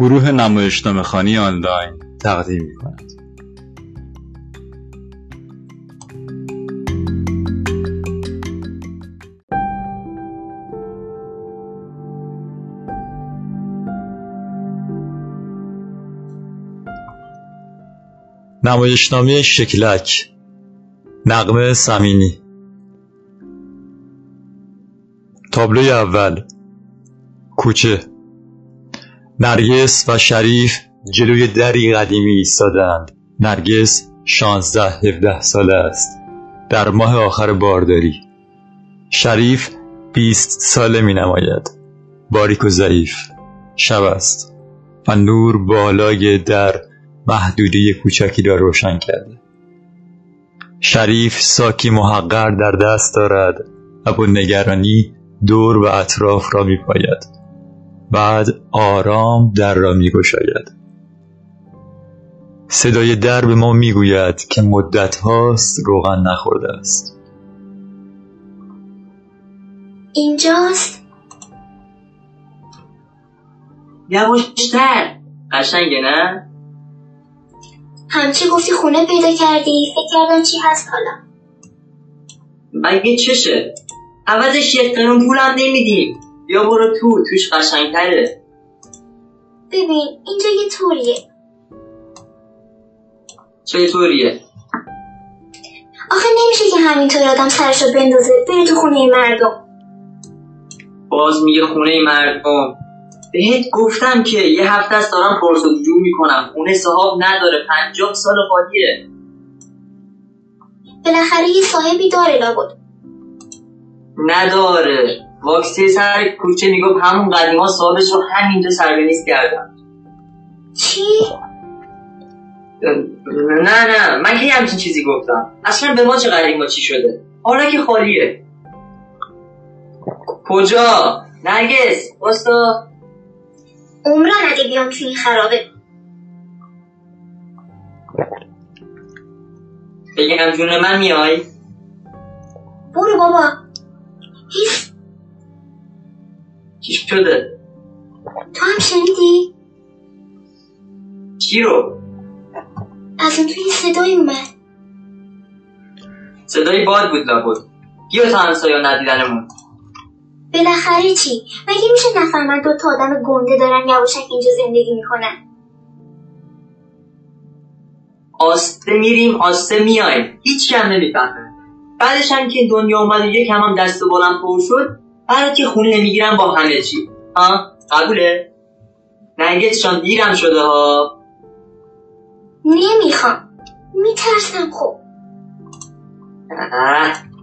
گروه نمایشنامه خانی آنلاین تقدیم می کند. نمایشنامه شکلک نقمه سمینی تابلوی اول کوچه نرگس و شریف جلوی دری قدیمی ایستادند. نرگس شانزده هفده ساله است. در ماه آخر بارداری. شریف بیست ساله می نماید باریک و ضعیف. شب است. و نور بالای در محدوده کوچکی را روشن کرده. شریف ساکی محقر در دست دارد و با نگرانی دور و اطراف را می پاید بعد آرام در را می گشاید صدای در به ما می گوید که مدت هاست روغن نخورده است. اینجاست؟ یواشتر. قشنگه نه؟ همچی گفتی خونه پیدا کردی؟ فکر کردم چی هست حالا. مگه چشه؟ عوضش یک قرون پولم نمیدیم. یا برو تو توش قشنگتره. ببین اینجا یه طوریه. چطوریه؟ آخه نمیشه که همینطور آدم سرشو بندازه بره تو خونه مردم. باز میگه خونه مردم. بهت گفتم که یه هفته است دارم پرسجو می‌کنم. خونه صاحب نداره پنجاه سال خالیه. بالاخره یه صاحبی داره لابد. نداره. واکسی سر کوچه می‌گفت همون قدیما صاحبش رو همینجا سربنیز کردم. چی؟ نه نه من کی همچین چیزی گفتم. اصلا به ما چه قدیما چی شده؟ حالا که خالیه. کجا؟ نرگس باستا عمران اگه بیام تو این خرابه. بگم جون من میای؟ برو بابا. هیس چی شده. تو هم شنیدی؟ چی رو؟ از اون توی صدایی اومد. صدای باد بود لابد. گیا تا همسایا ندیدنمون؟ بالاخره چی؟ مگه میشه نفهمن دو تا آدم گنده دارن یواشک اینجا زندگی می‌کنن؟ آسته میریم آسته میایم هیچ کم نمی‌فهمه. بعدش هم که دنیا اومد و یک هم, هم دست و بالم پر شد برات که خونه نمی‌گیرم با همه چی. ها قبوله. جان دیرم شده ها. نمی‌خوام. میترسم خب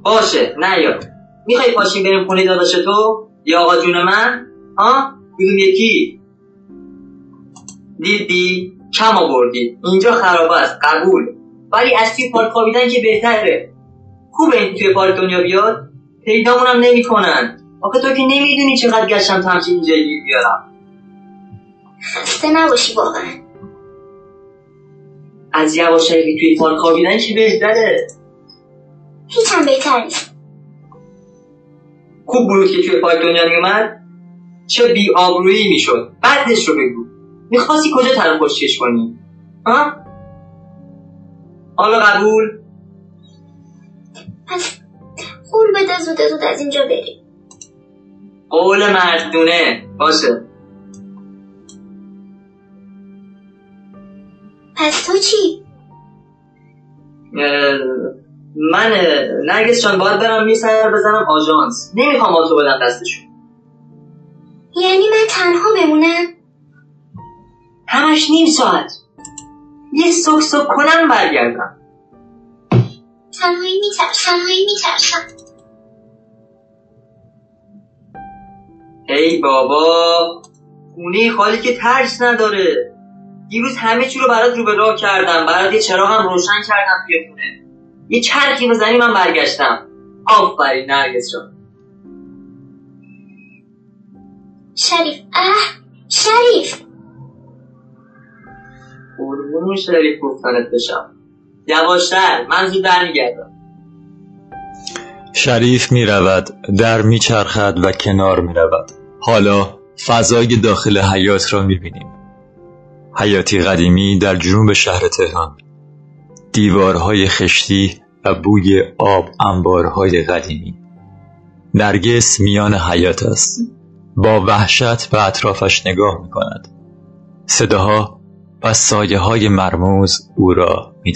باشه نه یا می‌خوای پاشیم بریم خونه داداش تو؟ یا آقا جون من؟ ها کدوم یکی؟ دیدی؟ کم آوردی. اینجا خراب است قبول. ولی از توی پارک خوابیدن که بهتره. خوبه این توی پارک دنیا بیاد؟ پیدامونم نمی‌کنن. آخه تو که نمی‌دونی چقدر گشتم تا همچین اینجا گیر بیارم. خسته نباشی واقعا. از یواشکی توی پارک خوابیدن که بهتره؟ هیچم بهتر نیست. خوب بود که توی پارک دنیا میومد چه بی آبرویی می‌شد. بعدش رو بگو. می‌خواستی کجا طرف پشتش کنی؟ ها؟ حالا قبول؟ پس قول بده زود زود از اینجا بریم. قول مردونه. باشه. پس تو چی؟ من نرگس جان باید برم می سر بزنم آژانس. نمی‌خوام آتو بدم دستشون. یعنی من تنها بمونم؟ همش نیم ساعت. یه سک سک کنم برگردم. تنهایی میترسم تنهایی میترسم ای بابا خونه خالی که ترس نداره. دیروز همه چی رو برات رو به راه کردم. برات یه چراغ هم روشن کردم توی خونه. یه چرخی بزنی من برگشتم. آفرین نرگس جان. شریف. اه شریف. قربون شریف گفتنت بشم. یواشتر من زود برمیگردم. شریف می رود در می چرخد و کنار می رود حالا فضای داخل حیات را می بینیم حیاتی قدیمی در جنوب شهر تهران. دیوارهای خشتی و بوی آب انبارهای قدیمی. نرگس میان حیات است. با وحشت به اطرافش نگاه می کند صداها و سایه های مرموز او را می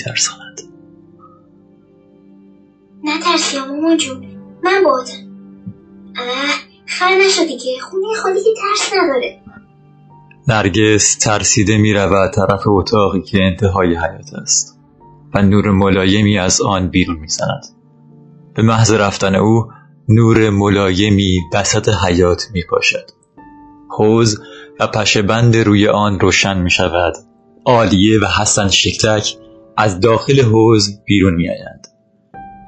ترساند نترسی مامان جون. من بادم اه خر نشو دیگه. خونه خالی که ترس نداره. نرگس ترسیده می رود طرف اتاقی که انتهای حیات است و نور ملایمی از آن بیرون می زند. به محض رفتن او نور ملایمی وسط حیات می پاشد حوز و پشه بند روی آن روشن می شود آلیه و حسن شکتک از داخل حوز بیرون می آیند.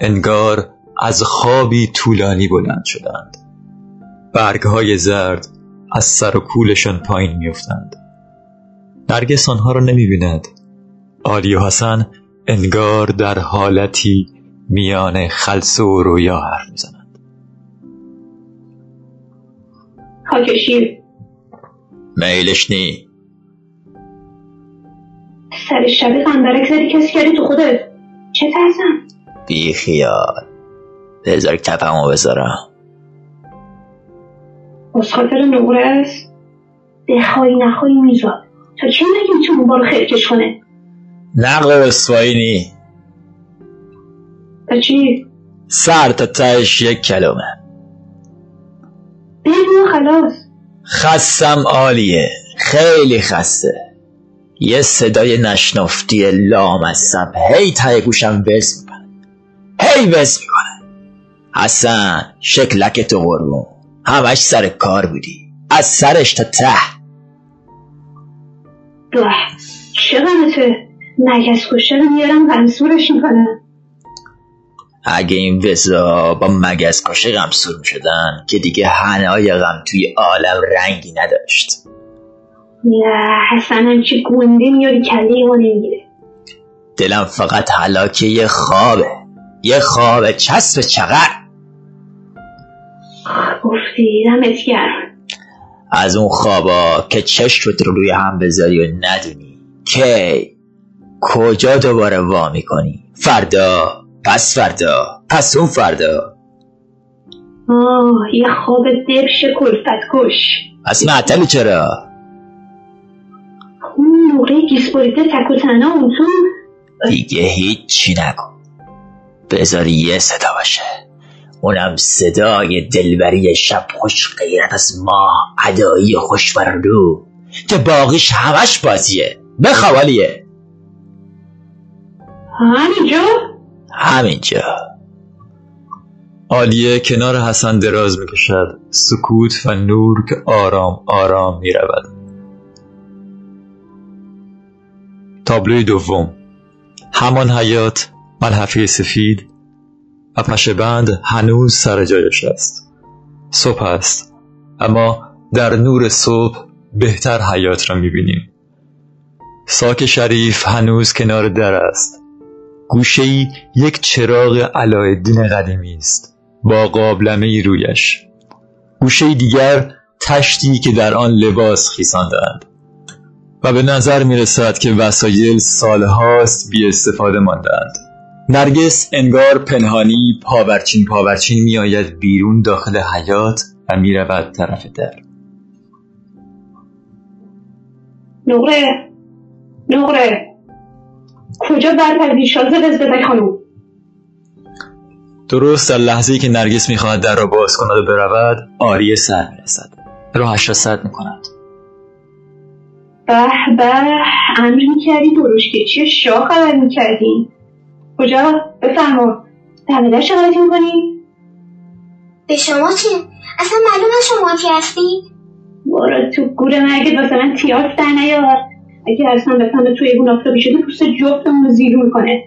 انگار از خوابی طولانی بلند شدند. برگ های زرد از سر و کولشان پایین میافتند. نرگس آنها را نمی بیند آلی و حسن انگار در حالتی میان خلص و رویا حرف می‌زنند. خاکشیر میلش نی. سر شبی قنبرک زدی کسی کردی تو خودت؟ چه ترسم؟ بی خیال. بذار کپمو بذارم. از خاطر نقره است؟ بخوایی نخوایی میزاد. تا چه نگی می‌تونه بارو خیرکش کنه؟ نقل رسوایی نی. چی؟ سر تا یک کلمه. بگو خلاص. خستم عالیه. خیلی خسته. یه صدای نشنفتی لامصب هی ته گوشم می‌کنه هی وز می‌کنه. حسن شکلک تو قربون. همش سر کار بودی. از سرش تا ته. به چه غلطه مگس کشه رو میارم غمسورش می‌کنم اگه این وزا با مگز کشه غمسور می‌شدن که دیگه هنای غم توی عالم رنگی نداشت. نه حسن هم چه گنده میاری کله ما نمی‌گیره. دلم فقط حلاکه یه خوابه. یه خواب چسب چقر گفتی دمت گرم. از اون خوابا که چشمت رو روی هم بذاری و ندونی کی کجا دوباره وا می‌کنی. فردا پس فردا پس اون فردا. آه یه خواب دبش کلفت کش. پس معطلی چرا؟ اون موقع گیسپوریته تک و تنها اون تو. دیگه هیچی نگو. بذار یه صدا باشه. اونم صدای دلبری شب خوش غیرت از ماه ادایی خوش رو که باقیش همش بازیه. بخوالیه همینجا؟ همینجا. آلیه کنار حسن دراز می‌کشد. سکوت و نور که آرام آرام می‌رود. تابلوی دوم. همان حیات ملحفه سفید و پشه بند هنوز سر جایش است. صبح است اما در نور صبح بهتر حیات را می‌بینیم. ساک شریف هنوز کنار در است. گوشه ای یک چراغ علایالدین قدیمی است با قابلمه ای رویش. گوشه دیگر تشتی که در آن لباس خیساندند و به نظر می رسد که وسایل سالهاست بی استفاده ماندند نرگس انگار پنهانی پاورچین پاورچین می آید بیرون داخل حیات و می رود طرف در. نقره نقره. کجا برپردی شازه وزبتک خانوم درست در لحظه که نرگس می‌خواهد در را باز کند و برود آریه سر می‌رسد. راهش را سد می‌کند. به به. امر می‌کردی درشتی چیه شاه خبر می‌کردی؟ کجا؟ بفرما. دمدر چه غلطی می‌کنی به شما چه؟ اصلا معلوم شما کی هستی؟ بارا تو گور مرگت واسه من تیاس در نیار. اگه اصلا بفهمه توی اون آفتابی شده پوست جفتمون رو زیر می‌کنه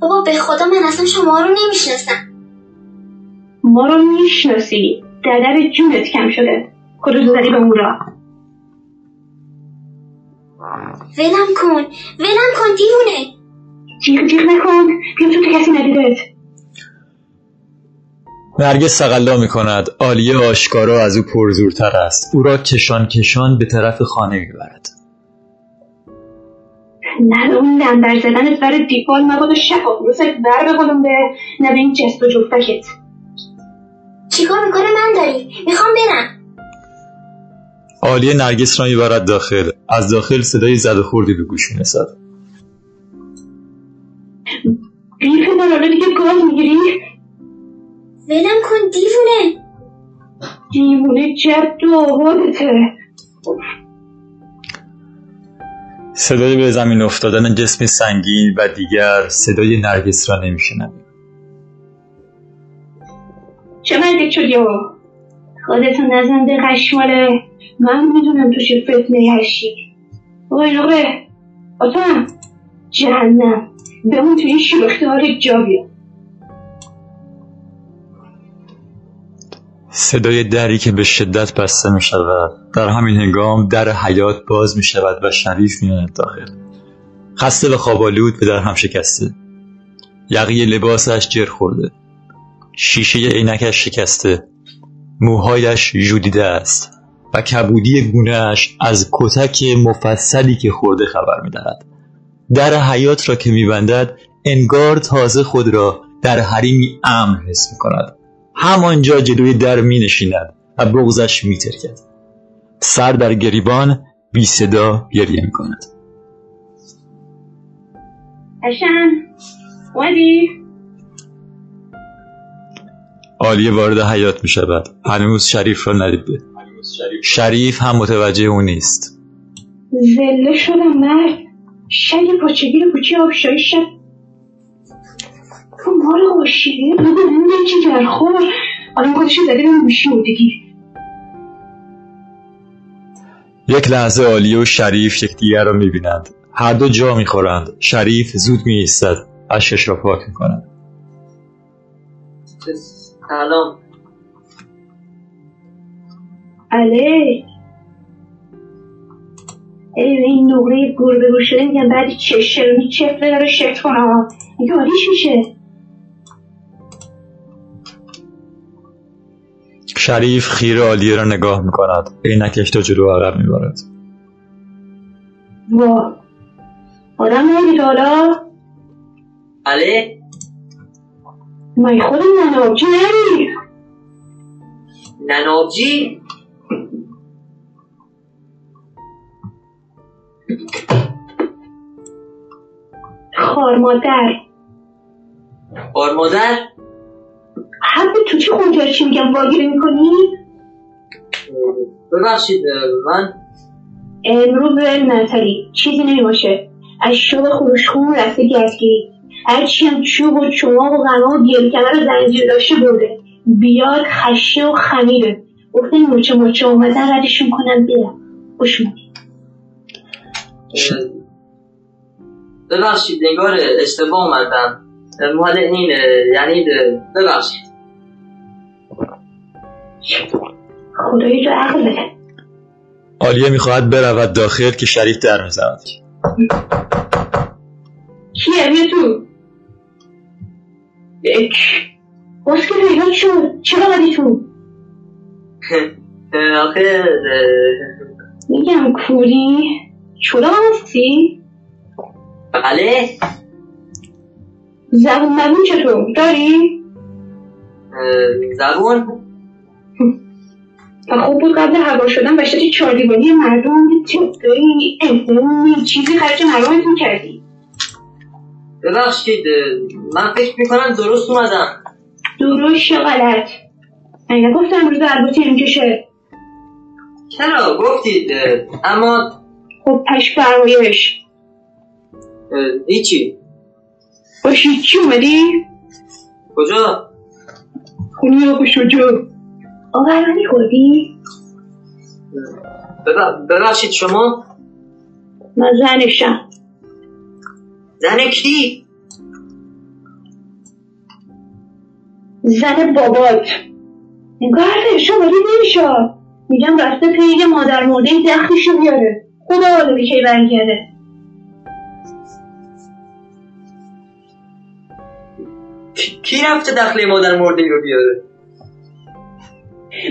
بابا به خدا من اصلا شما رو نمی‌شناسم. ما رو می‌شناسی. ددر جونت کم شده. کدو زدی به اون راه. ولم کن ولم کن دیوونه. جیغ جیغ نکن بیا تو تو کسی ندیدت نرگس تقلا می کند آلیه آشکارا از او پرزورتر است. او را کشان کشان به طرف خانه می‌برد. نه اون نمبر زدن بر دیپال مبادا شفا روست بر بقولم به نه به این جست و جفتکت. چیکار می‌کنه؟ من داری. می‌خوام برم. آلیه نرگس را می‌برد داخل. از داخل صدای زد و خوردی به گوش می‌رسد قیف من حالا دیگه گاز می‌گیری؟ ولم کن دیوونه. دیوونه جد و آبادته صدای به زمین افتادن جسم سنگین و دیگر صدای نرگس را نمیشنویم چه مردک شدی و خودتو نزنده قشماله من می‌دونم تو چه فتنه هشتی وای آتام جهنم. بمون تو این حال جا بیا صدای دری که به شدت بسته می شود در همین هنگام در حیات باز می شود و شریف می داخل. خسته و خوابالود به در هم شکسته. یقی لباسش جر خورده. شیشه عینکش شکسته. موهایش ژولیده است. و کبودی گونهش از کتک مفصلی که خورده خبر می دهد. در حیات را که میبندد انگار تازه خود را در حریمی امن حس می کند همانجا جلوی در می نشیند و بغزش می ترکد. سر در گریبان بی صدا گریه می کند اشن اومدی؟ آلیه وارد حیات می شود هنوز شریف را ندیده. شریف. هم متوجه او نیست. زله شدم مرد. شگ پاچگیر کوچه آبشایی شد. تو مال آشیده بگو این یکی در خور. آدم خودشو زده به موشی بودگی یک لحظه آلیه و شریف یکدیگر را می‌بینند. هر دو جا می‌خورند. شریف زود می ایستد اشکش را پاک می‌کند سلام. علیک. ای این نقره گربه گوش شده میگم بعد چه شرمی چفره داره شکل کنم میگه حالیش میشه. شریف خیره آلیه را نگاه می‌کند. عینکش تا جلو عقب میبارد. وا. آدم ندید حالا؟ بله مگه خودم ننابچه نداری؟ ننابجی؟ خار مادر. بار مادر؟ حب تو چی خونجا چی میگم؟ واگیری می‌کنی؟ ببخشید من امرو به نتالی چیزی نمی‌باشه. از شوق خروشخون رفته گردگیری هرچی هم چوب و چماق و غنا و گیرکنه رو زنجیر داشته برده. بیاد خشه و خمیره. گفته این مچه مچه اومدن ردشون کنم برم. خوش ببخشید نگار اشتباه اومدم. مال این یعنی ببخشید. خدایی رو عقل بده. آلیه می‌خواهد برود داخل که شریف در می‌زند. کیه؟ بیا تو. یک. باسکه پیدا شد چرا آمدی تو؟ آخه میگم کوری. چولا هستی بله. زبون مبون چطور داری؟ زبون؟ و خوب بود قبل هوا شدن بشتی چاردیوانی مردم تبدایی امپونی چیزی خرج مردمتون کردی. ببخشید من فکر می‌کنم درست اومدم. درست یا غلط؟ من نگفتم امروز البته می‌کشه چرا؟ گفتید اما خب پش برمایش هیچی باشی چی؟ اومدی؟ کجا؟ خونی رو کجا آورمانی خوردی؟ بب- ببخشید شما؟ من زنشم. زن کی؟ زن بابات. انگار شما نمیشه میگم رفته توی یه مادر مرده دخلشو بیاره. خدا به کی برگرده کی- رفته دخل مادر مرده رو بیاره؟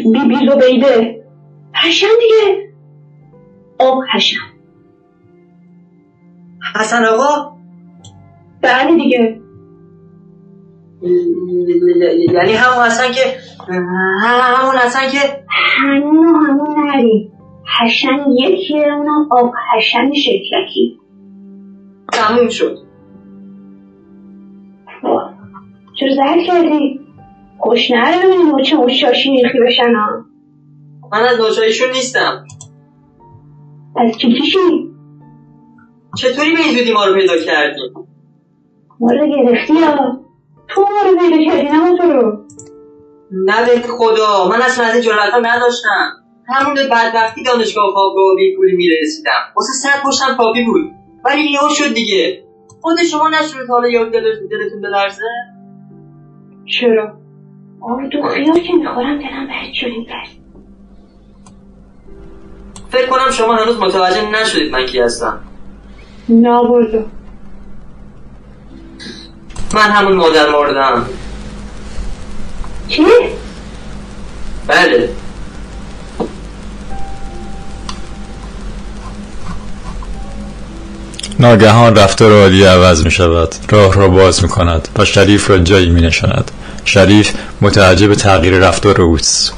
بی بی زبیده حشم دیگه. آب حشم. حسن آقا؟ بله دیگه. یعنی همون حسن که همون حسن که همون همون نریم حشم یکیه اونم آب حشم شکلکی. تموم شد. واه، چرا زهر کردی؟ خوش نره ببینیم با چه مشاشی میخی بشن ها. من از نوچایشون نیستم. از چی کشی؟ چطوری به این زودی ما رو پیدا کردی؟ ما رو گرفتی ها تو ما رو پیدا کردی نه ما تو رو. نه به خدا من اصلا از این جرأت نداشتم. همون بدبختی دانشگاه خوابگاه و بی پولی می‌رسیدم. واسه صد پشتم کافی بود. ولی یهو شد دیگه. خود شما نشد حالا یا دل دلتون بلرزه چرا؟ آره تو خیال که می‌خورم دلم جوری کرد فکر کنم شما هنوز متوجه نشدید من کی هستم. نه والا من همون مادر مردم. چی؟ بله. ناگهان رفتار عالی عوض می شود راه را باز می کند و شریف را جایی می نشاند شریف متعجب تغییر رفتار اوست.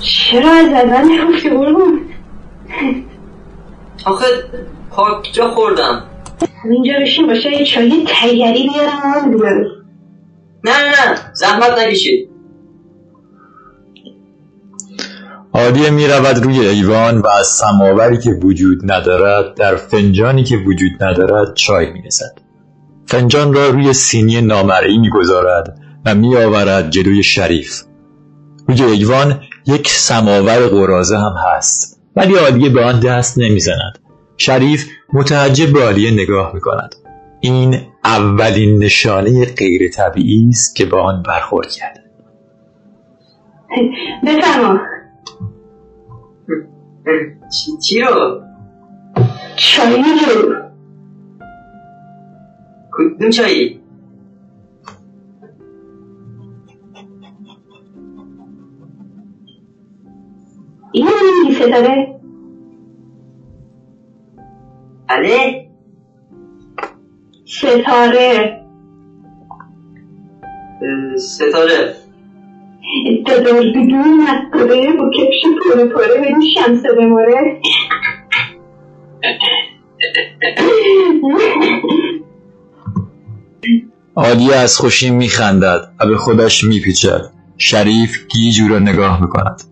چرا از اول نگفتی قربون؟ آخه پاک جا خوردم. همینجا بشین باشه یه چای تیاری بیارم آن بیارم نه نه نه زحمت نکشید. عالیه می رود روی ایوان و از سماوری که وجود ندارد در فنجانی که وجود ندارد چای می رسد. فنجان را روی سینی نامرئی می گذارد و می آورد جلوی شریف روی ایوان یک سماور قرازه هم هست ولی عالیه به آن دست نمی زند. شریف متعجب به عالیه نگاه می کند این اولین نشانه غیر طبیعی است که با آن برخورد کرده بفرما چی, چی رو؟ چای رو کدوم چایی؟ اینو نمیگی ستاره بله ستاره اه، ستاره دادار بدون نکنه با کفش پره پره بدی شمسه بماره عالیه از خوشی میخندد و به خودش میپیچد. شریف گیج او را نگاه می‌کند.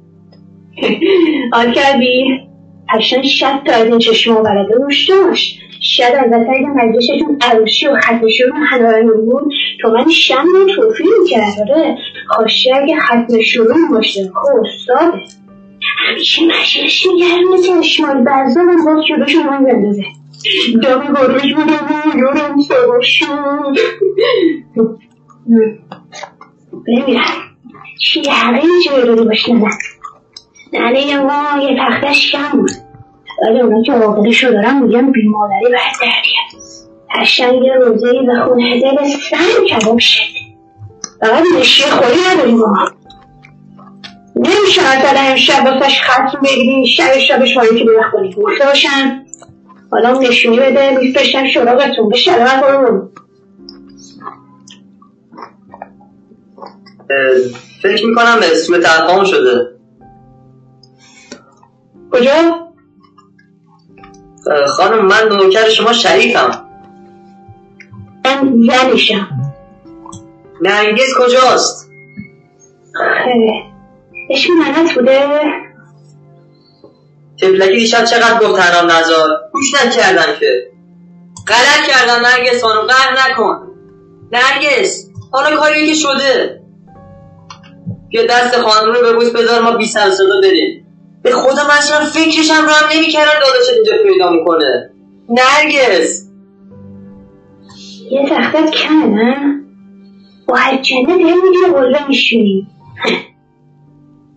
حال کردی؟ اصلا شب تا از این چشم آورده روش داشت. شب البته اگه مجلسشون عروسی و ختمشون هنارنی بود. تو من شم رو توفی می‌کرد آره. خواسته اگه ختم شروع باشه. خب استاده. همیشه مجلس میگرمه چشمان بعضا من باز جلوشون من بندازه دم گربش بودم و یارم سوا شد نمیرم. چی حقه اینجا رو باش ندن ننه ما یه تختش کم بود. ولی اونا که عاقلشو دارن میگن بیمادری باید درگه هشتنگ یه روزه به خونه دل سر کباب شد فقط نشیه خوری نداریم ما. نمیشه مثلا امشب واسش ختم بگیریم شب شبش مایی که بیرخ کنیم گفته باشن. حالا نشونی بده بشن شراغتون به شلوت برون. اه، فکر می‌کنم به سوء تفاهم شده. کجا؟ خانم من نوکر شما شریفم. من زنشم نرگز کجاست؟ خیلی اسم منت بوده؟ تفلکی دیشب چقدر گفت تنام نزار؟ گوش نکردم که. غلط کردم نرگس خانم قهر نکن. نرگس حالا کاری که شده. بیا دست خانم رو ببوس بذار ما بی سر صدا بریم. به خدا من اصلا فکرشم رو هم نمی‌کردم داداشت اینجا پیدا می‌کنه؟ نرگس! یه تختت کمه نه؟ با هر چنده دل می‌گیره قلبه میشونی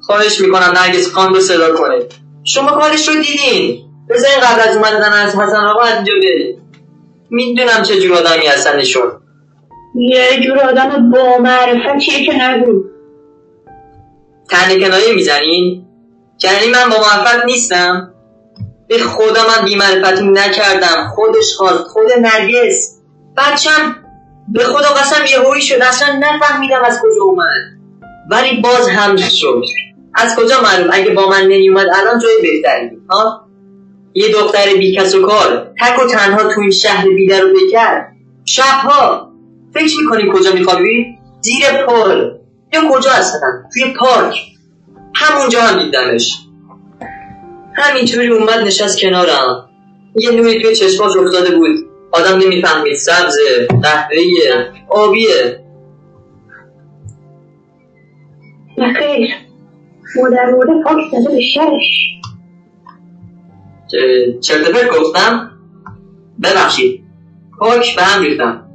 خواهش می‌کنم نرگس خان رو صدا کنید شما کارش رو دیدین؟ بذارین قبل از اومدن از حسن آقا از اینجا بریم می‌دونم چه جور آدمی هستن ایشون. یه جور آدم با معرفتیه که نگو. تنه کنایه می‌زنین؟ یعنی من با موفق نیستم؟ به خدا من بیمعرفتی نکردم. خودش خواست خود نرگس. بچم به خدا قسم یه هوی شد. اصلا نفهمیدم از کجا اومد. ولی باز هم شد. از کجا معلوم؟ اگه با من نمیومد الان جای بهتری ها؟ یه دختر بی کس و کار تک و تنها تو این شهر بیدر رو بکرد شبها. فکر می‌کنی کجا میخوابی؟ زیر پل. یا کجا هستن؟ توی پارک. همونجا هم دیدمش. همینطوری اومد نشست کنارم. یه نوعی توی چشماش افتاده بود. آدم نمی‌فهمید. سبزه قهوه‌ایه آبیه. نخیر مادر مورد پاک زده به شش. چه- چرت و پرت گفتم؟ ببخشید. پاک به هم ریختم.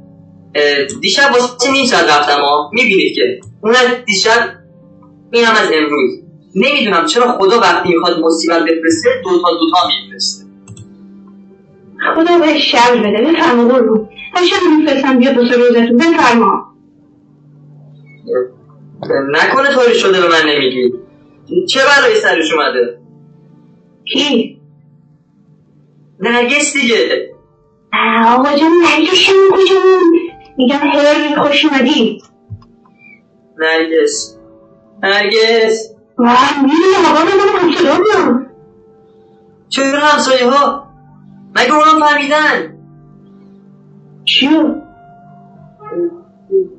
دیشب واسه نیم ساعت رفتم ها. می‌بینید که اون دیشب این هم از امروز. نمی‌دونم چرا خدا وقتی می‌خواد مصیبت بفرسته دوتا دوتا میفرسته. خدا به شر بده بفرما قربون. هرچه میفرستم بیا بسه روزتون بفرما. نکنه طوری شده به من نمیگی. چه بلایی سرش اومده؟ کی؟ نرگس دیگه. آقا جان نرگسشون کجا بود؟ میگم هر خوش اومدی. نرگس. نرگس. چرا همسایه ها مگه اونا فهمیدن؟ چیو؟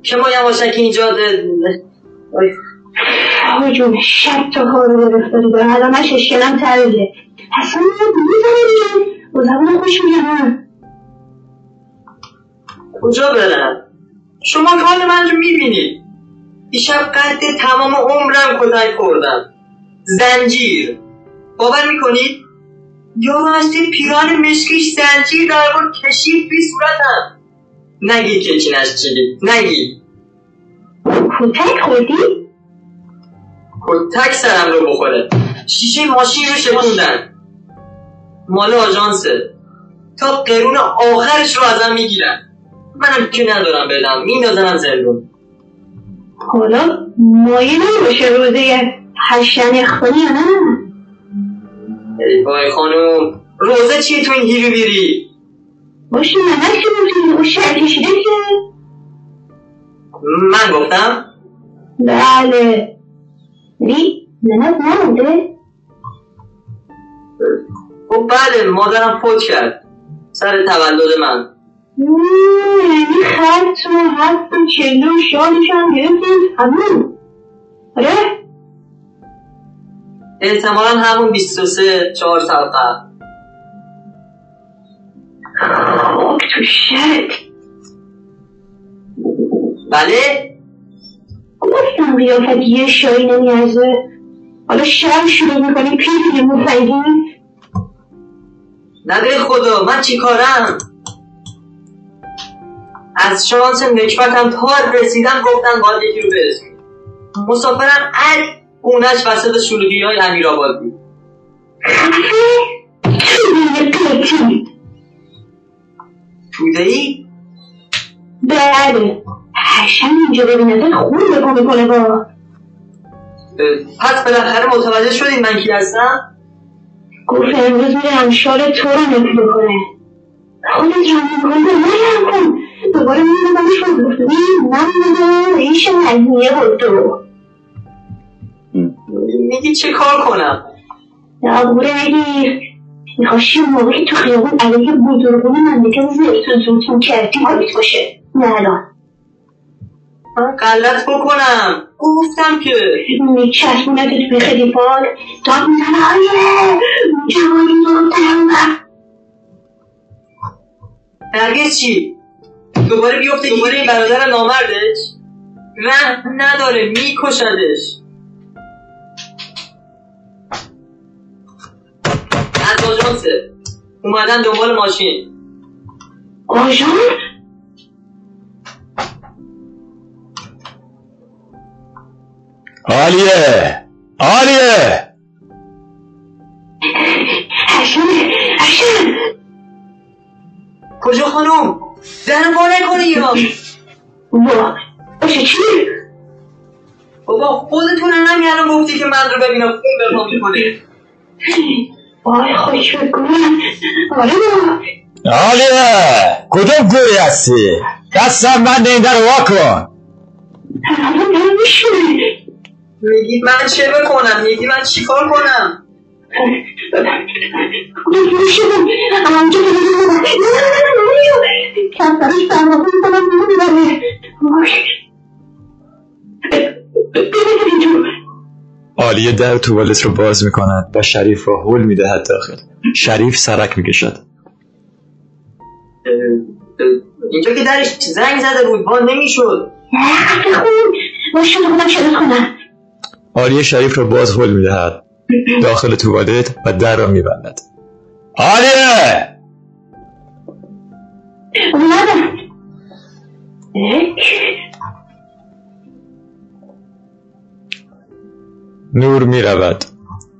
که ما یواشکی اینجا آقا جون شب تا کار رو گرفتاری دارم الان من ششکنم تریده اصلا می‌زنم دیگه با زبان خوش میگم کجا برم؟ شما حال من رو می‌بینید دیشب قد تمام عمرم کتک خوردم. زنجیر. باور می‌کنید یا از توی پیران مشکیش زنجیر در بار کشید بی صورتم. نگید که چی نشنیدید نگید کتک خوردی؟ کتک سرم رو بخوره. شیشه ماشین رو شکوندن مال آژانسه. تا قرون آخرش رو ازم می‌گیرن. منم که ندارم بدم. میندازنم زندون. حالا مایه نباشه روزه هشتن خونی یا نه؟ ای وای خانوم روزه چیه تو این هیرو بیری باشه نمک که بودی اون شهر کشیده که. من گفتم؟ بله. نی نمک نمونده خب بله مادرم فوت کرد. سر تولد من. یعنی خط و حرف و چلو و شالش هم گرفتیم. همون. آره؟ احتمالا همون 23 چهار سال قبل. خاک تو شرک بله؟ گفتم قیافت یه شایی نمیارزه. حالا شب شروع می‌کنی پیری مفیدی نده خدا من چی کارم؟ از شانس نکبتم تا رسیدم گفتن باید یکی رو برسونی مسافرم ال اونش وسط شلوغی های امیر آباد بود. توده ای؟ بله. هشم اینجا ببینه خون بکن می‌کنه با. پس بالاخره متوجه شدین من کی هستم؟ گفت امروز میرم شال تو رو نفی بکنه خودت را می‌کنه من کن. دوباره می‌دونم شد گفتمی من می‌دونم ایش نزمیه بود تو میگی چه کار کنم؟ نابوره نگیر میخواشی موقعی تو خیابون علیه بزرگون مملکت زیتون زوتون کردی حالیت باشه نه الان من غلط بکنم گفتم که میچسبونت توی خیلی پاک داد می‌زنه آیه جوانی زودتر نرگس چی؟ دوباره بیفته گیر این برادر نامردش؟ رحم نداره میکشدش. از آژانسه اومدن دنبال ماشین. آژان؟ عالیه. عالیه. حسن حسن کجا خانوم؟ در وا نکنی یا؟ باشه چی؟ بابا خودتون همین الان گفتی که من رو ببینم خون به ما می‌کنه. وای خوش بکنم آره بابا. آلیه کدوم گوری هستی؟ دستم بند این در وا کن. میگید من چه بکنم؟ میگی من چیکار کنم؟ شدم نمی‌بره آلیه در توالت رو باز می‌کند و شریف را هل می‌دهد داخل شریف سرک می‌کشد. اینجا که درش زنگ زده بود با نمی‌شد. خون باش شده خودم شرط کنم. آلیه شریف را باز هل می‌دهد. داخل توالت و در را میبندد. آلیه نور می‌رود.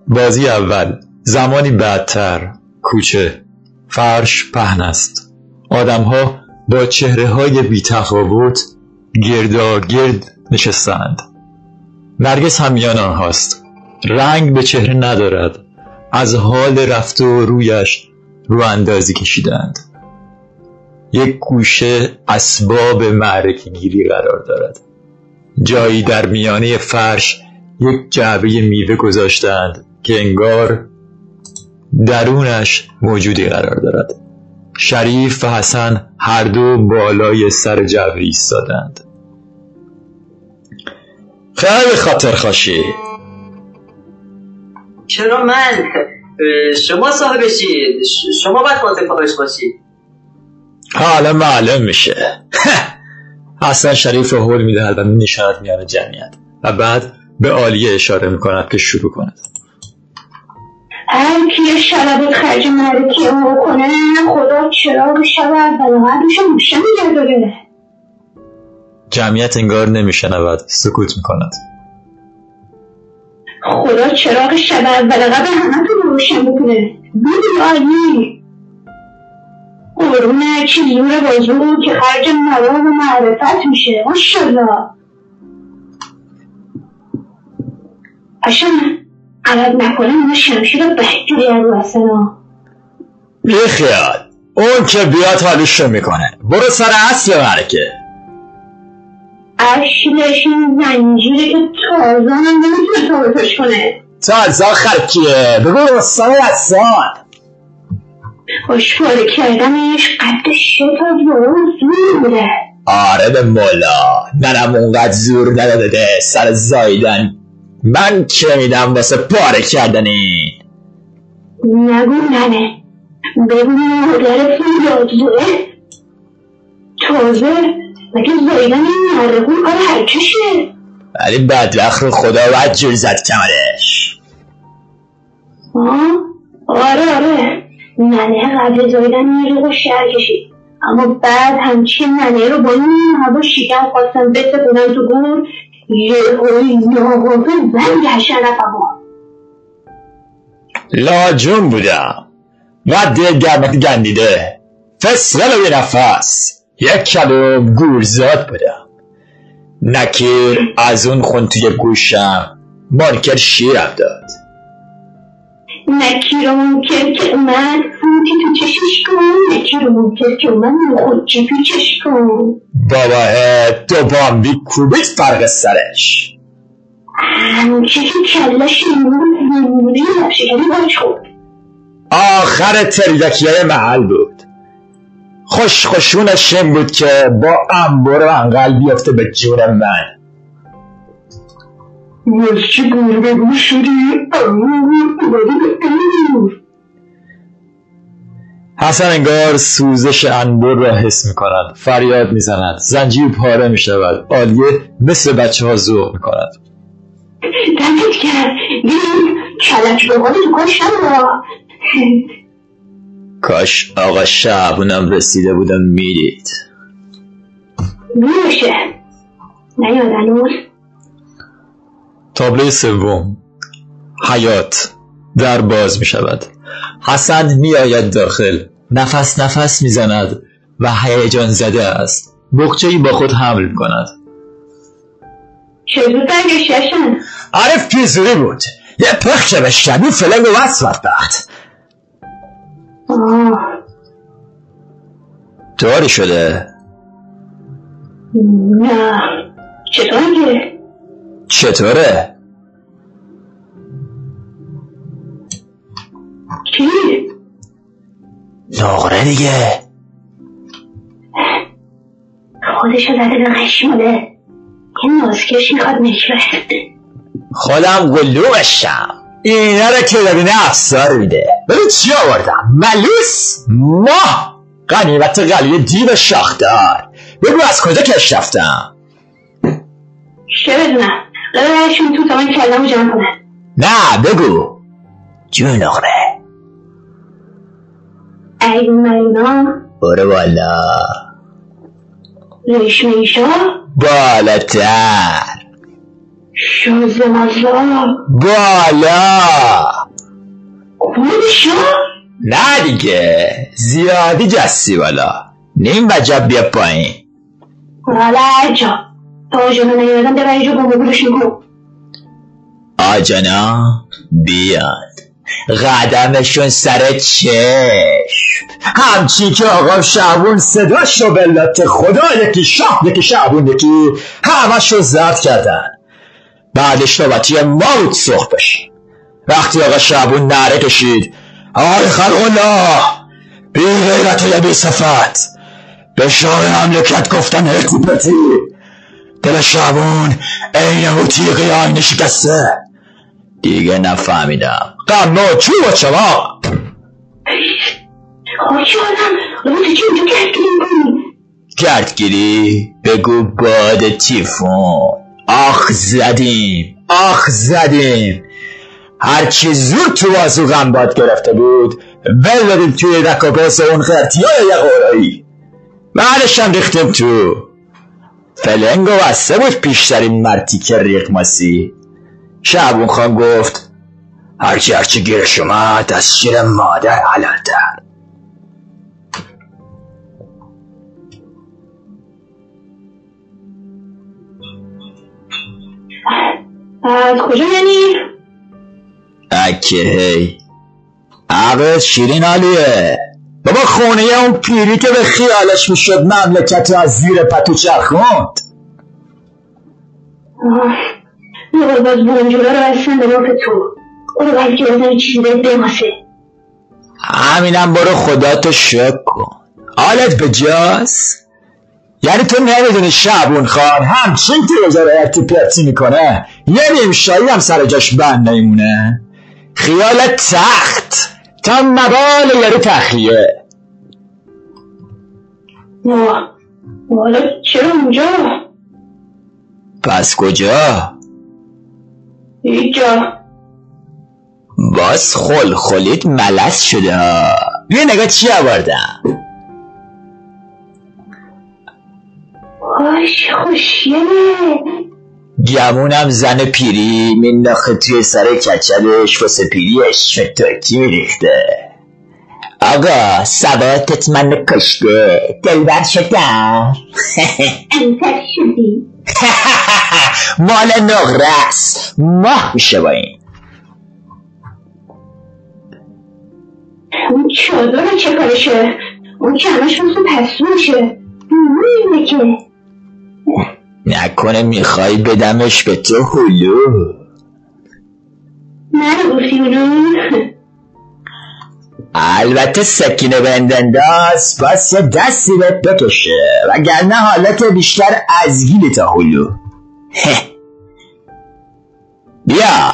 بازی اول. زمانی بعدتر کوچه. فرش پهن است. آدمها با چهره های بی تفاوت گرداگرد نشستند نرگس هم میان آنهاست رنگ به چهره ندارد. از حال رفته و رویش رو اندازی کشیدند. یک گوشه اسباب معرکه گیری قرار دارد. جایی در میانه فرش یک جعبه میوه گذاشتند که انگار درونش موجودی قرار دارد. شریف و حسن هر دو بالای سر جعبه ایستادند. خیلی خاطر خوشی چرا من؟ شما صاحبشید ش- شما باید خواهش باشید حالا معلوم میشه. حسن شریف رو حول می‌دهد و نشاند میان جمعیت. و بعد به عالیه اشاره می‌کند که شروع کند. هر کی یه شلبت خرج معرکی اون کنه خدا چراغ شب اول قبلش روشن نگه داره جمعیت انگار نمیشنود سکوت می‌کند. خدا چراغ شب اول قبل همه تو روشن بکنه. بودی عالی قرونه چی زور بازو که خرج مرام و معرفت میشه. ماشالله قشنگ عوض نکنه اینا شمشیر بهجوری رو اصلا بیخیال اون که بیاد حالیشو می‌کنه. برو سر اصل مرکه. اشلش این زنجیره که تازه هم نمی‌تونه ثابتش کنه. تازه آخر کیه؟ بگو رستم یسان خوشباره کردنش قد شتا جلو زور بوده. آره به مولا منم اونقدر زور نداده سر زایدن. من که میدم واسه پاره کردن این نگو ننه. بگو مادر فولاد زوره. تازه مگه زایدن این مرقون کار هرکشه ولی بدبخت رو خدا باید جور زد کمرش. آه؟ آره آره. ننه قبل زایدن میره و شهر کشید. اما بعد همچین ننه رو با این هوا شکم خواستم بسپونم تو گور یه هایی ناغافل زنگ هشن رفم لاجون بودم. و دل گرمت گندیده. فسرل و یه نفس. یک کلوم گورزاد بودم نکیر از اون خون توی گوشم مانکر شیرم داد. نکی رو منکر که اومد؟ فوتی تو چشش کن. نکی رو منکر که اومد؟ خودچی تو چش کن. بابا دو بامبی کوبیت فرق سرش. همچه که کلش نمون نمونه باش خود آخر تریدکی های محل بود. خوش خوشونش این بود که با انبر و انقل بیفته به جون من. از چه گور به گور شدی؟ حسن انگار سوزش انبر را حس می کند فریاد می زند زنجیر پاره می شود آلیه مثل بچه ها ذوق می کند دمت کرد ببین کلک به قول تو نبودا کاش آقا شعبونم رسیده بودم می‌دید میشه. نیاد هنوز تابلوی سوم. حیات. در باز می شود حسن می آید داخل. نفس نفس می زند و هیجان زده است. بخچه با خود حمل می کند چطور برگشتشن عارف پیزوری بود. یه پخش به شبیه فلنگ و وصف طوری شده. نه. چطور که چطوره؟ کی؟ نقره دیگه. خودشو زده به قشماله یه نازکش می‌خواد نشوه. خودم گلومشم اینا رو که ببینه افسار میده. ببین چی آوردم؟ ملوس ماه. غنیمت قلیه دیو شاخدار. بگو از کجا کش رفتم؟ چه بدونم قرارشون تو زمان کلمو جمع کنن. نه بگو. جون نقره ای مینا. برو بالا. ریشمه ایشا. بالاتر. شوز مزا بالا. خودشا نه دیگه. زیادی جستی بالا نیم وجب بیا پایین. حالا عجا تا نیادم ببری جو بابا برشون کن آجانا بیاد. قدمشون سر چشم. همچی که آقا شعبون صدا شو بلت خدا یکی شاه یکی شعبون یکی همشو زرد کردن. بعدش نوبتی ما بود سخ بشه. وقتی آقا شعبون نره کشید آقای خلق الله بی غیرت و بی صفت. به شاه مملکت گفتن پتی دل شعبون عین او تیغه آینه شکسته دیگه نفهمیدم. غم و چوب و خواهی آدم گردگیری؟ بگو باد تیفون. آخ زدیم. آخ زدیم. هرچی زود تو بازو غنباد گرفته بود ول دادیم توی رکاباس اون خرتی های یقورایی. بعدش هم ریختیم تو. فلنگ و وسته بود پیشترین مرتیک ریق ماسی. شعبون خان گفت هرچی هرچی گیرش اومد از شیر مادر حلالتر. از کجا یعنی؟ اکه هی. عقل شیرین عالیه بابا خونه اون پیری که به خیالش می‌شد مملکت از زیر پتو چرخوند یه بار باز بونجولا رو بستن به نوک تو. برو بلکه بزنی چیزی بهت بماسه همینم برو خدا تو شک کن. حالت به جاست؟ یعنی تو نمی‌دونی شعبون خان همچین که روزا ارتی پرتی می‌کنه؟ یه نیم شایی هم سر جاش بند نیمونه خیال تخت تا مبال یارو تخیه آه، حالا چرا اونجا؟ پس کجا؟ هیچ جا باز خل خلید ملس شده ها. یه نگاه چی آوردم؟ آش خوشیله گمونم زن پیری مینداخته توی سر کچلش واسه پیریش شتاکی میریخته؟ آقا سواتت من کشته. دلبر شدم انتر شدی؟ مال نقرس ماه میشه با این. اون چادر چه کارشه؟ اون که همش مثل پسوشه میره که. نکنه می‌خوای بدمش به تو هلو. من اونو البته سکینه بندنداز یه دستی بهت بکشه. وگرنه حالت بیشتر از گیلی تا هلو. بیا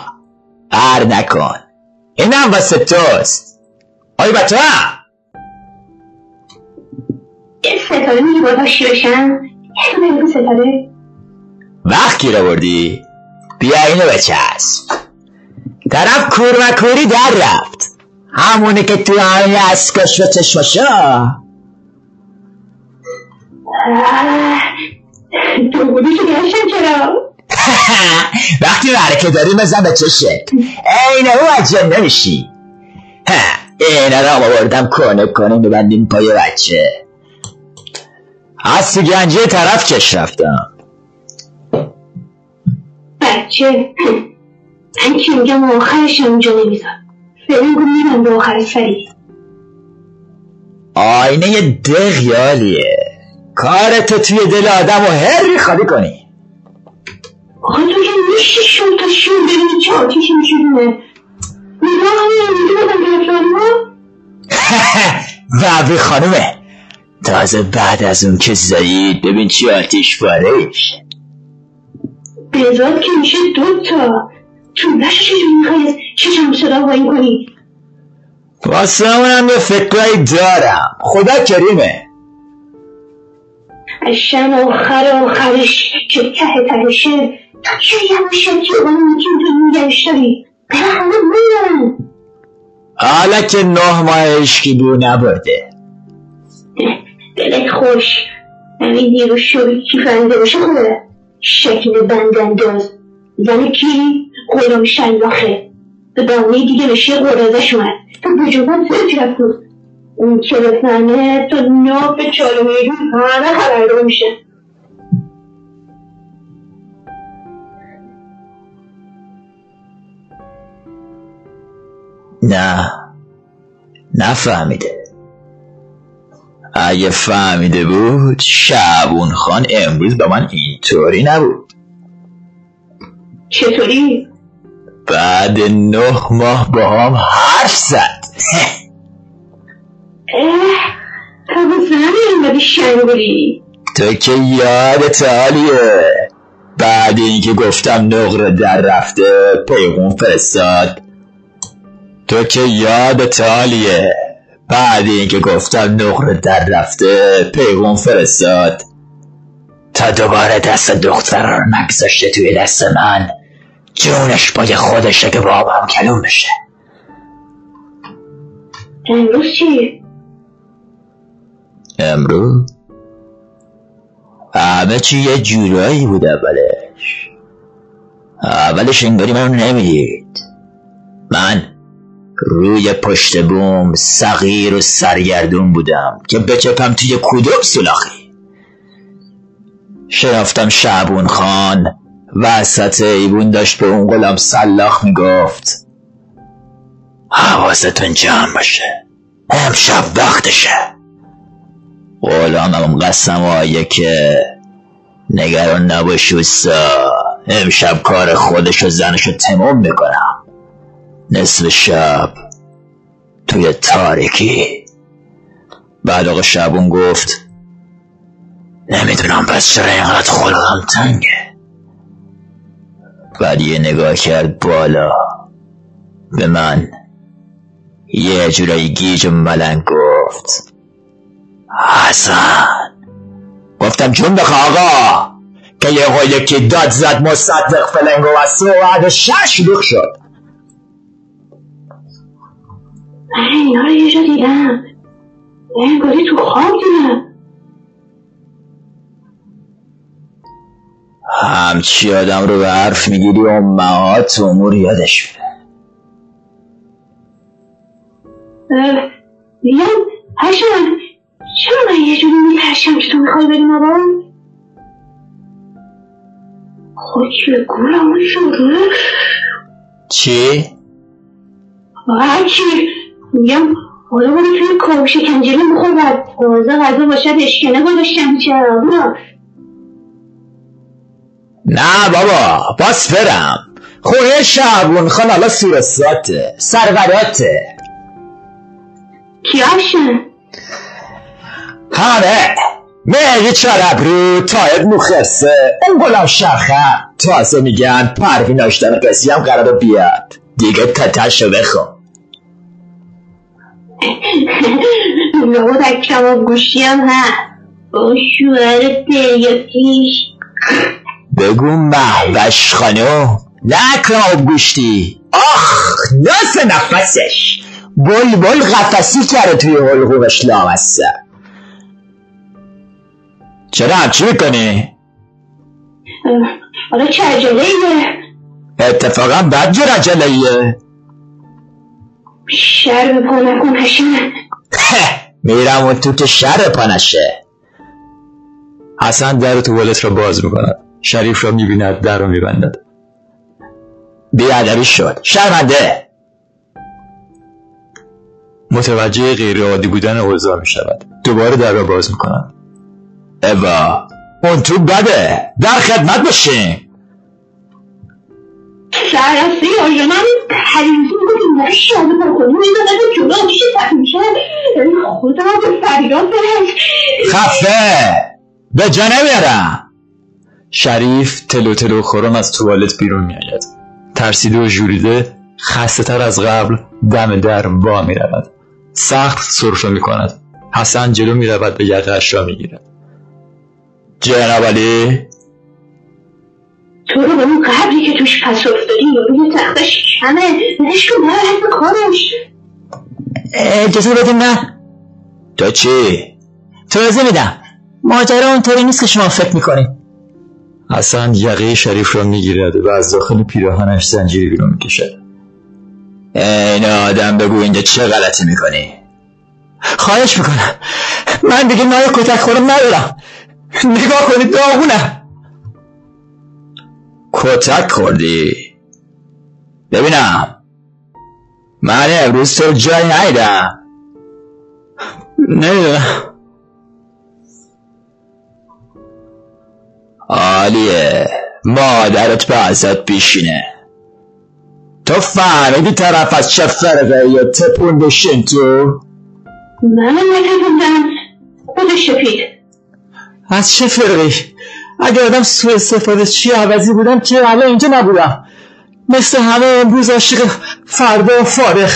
هر نکن. اینم واسه توست. آی بچه یه ستاره میگی با بگو ستاره. وقت گیر آوردی بیا اینو بچسب. طرف کورمکوری در رفت. همونه که تو همین اسکاش و چشماشا تو بودی که چرا؟ وقتی برکه داری بزن به چشت. عین او عجب نمیشی. ها، اینا را آوردم کنه کنه ببندیم پای بچه. از تو گنجه طرف چش رفتم. بچه من که میگم آخرش هم اونجا نمیذار فعلا گو میرم به آخر سری آینه دغیالیه کارتو توی دل آدم و هر خالی کنی آخه تو که میشه شون تا شون ببینی چه آتیشی میشونه نگاه ما وبری خانومه تازه بعد از اون که زایید ببین چی آتیش پاره میشه بهزاد که میشه دو تا. تو نشو چجوری می‌خوای چشم صدا این کنی؟ واسه اونم یه فکرایی دارم. خدا کریمه. اشن آخر آخرش که ته تهشه تو چه یواشه که اون میگیم تو نگهش داری؟ به همه حالا که نه ماه عشقی بو نبرده. دلت خوش. همین دیروز شبی کی فهمیده باشه خوبه شکل بندانداز زن کی؟ غلام شلاخه. به بانه دیگه بشه قرازش اومد. تو بجوبان سر رفت اون که بفهمه تو ناف چالو میدون همه خبردار میشه. نه. نفهمیده. اگه فهمیده بود شعبون خان امروز به من اینطوری نبود. چطوری؟ بعد نه ماه با هم حرف زد. تو که یادت عالیه. بعد اینکه گفتم نقره در رفته پیغون فرستاد. تو که یادت عالیه. بعد اینکه گفتم نقره در رفته پیغون فرستاد. تا دوباره دست دختر رو نگذاشته توی دست من جونش پای خودشه که بابام کلوم بشه. امروز چی؟ امروز؟ همه چی یه جورایی بود اولش. اولش انگاری منو نمی‌دید. من روی پشت بوم صغیر و سرگردون بودم که بچپم توی کدوم سلاخی. شنافتم شعبون خان وسط ایبون داشت به اون غلام سلاخ می‌گفت حواستون جمع باشه امشب وقتشه. غلامم قسم آیه که نگران نباش اوستا امشب کار خودش و زنشو تمام می‌کنم. نصف شب توی تاریکی. بعد آقا شبون گفت نمی‌دونم پس چرا اینقدر خلقم تنگه بعد یه نگاه کرد بالا به من. یه جورایی گیج و ملنگ گفت حسن. گفتم جون بخوا آقا که یه که داد زد مصدق فلنگ و وسیع و بعد شش شد. من اینا رو یه جا دیدم. انگاری تو خواب دیدم همچی آدم رو به حرف می‌گیری و امهات امور یادش میره. میگم هشم چرا من یه جوری میترشم که تو می‌خوای بریم آبا خود که گولم شده چی؟ هرچی. میگم حالا برو توی کاو شکنجه بخور بعد تازه غذا باشد اشکنه گذاشتم چرا؟ نه بابا باس برم. خونه شعبون خان حالا سورساته سروراته. کیاشن همه. مهری چربرو تایب مخصه اون گلم شرخه. تازه میگن پروین آشتن قصی هم قرار بیاد. دیگه تتشو بخون. از کباب گوشی هم هست. با شوهر یکیش بگو محوش خانم. نه آب گوشتی. آخ ناس نفسش. بل بل قفسی کرده توی حلقومش لامسته چرا همچی می‌کنی؟ حالا چه عجله ایه اتفاقا بد جور عجلهیه شر به پا نکن هشم میرم اون تو که شر پانشه. حسن در توالت را باز می‌کند. شریف را می‌بیند در را میبندد. بیادبی شد. شرمنده! متوجه غیرعادی بودن اوضاع می شود دوباره در را باز می کنم اوا اون تو بده. در خدمت باشیم خفه! به جا نمیارم شریف تلو تلو خورم از توالت بیرون می آید ترسیده و ژولیده خسته تر از قبل دم در وا می رود سخت سرفه می کند حسن جلو می رود به یقهاش را می گیرد جناب علی تو رو به اون قبری که توش پس افتادی یا روی تختش کمه. نشون بر حد کارش. اجازه بدیم نه؟ تو چی؟ توضیح میدم. ماجرا اونطوری نیست که شما فکر می‌کنید حسن یقه شریف را می گیرد و از داخل پیراهنش زنجیری بیرون می کشد این آدم بگو اینجا چه غلطی می‌کنی. خواهش می‌کنم. من دیگه نای کتک خورم ندارم. نگاه کنید داغونم. کتک خوردی. ببینم. من امروز تو جایی نیدم نمی‌دونم. عالیه. مادرت به ازت بیشینه. تو فهمیدی طرف از چه فرقه یا تپون بشین تو؟ من نتبوندم خودش شپید از چه فرقی اگه آدم سوء استفاده چی عوضی بودم که الان اینجا نبودم. مثل همه امروز عاشق فردا و فارغ.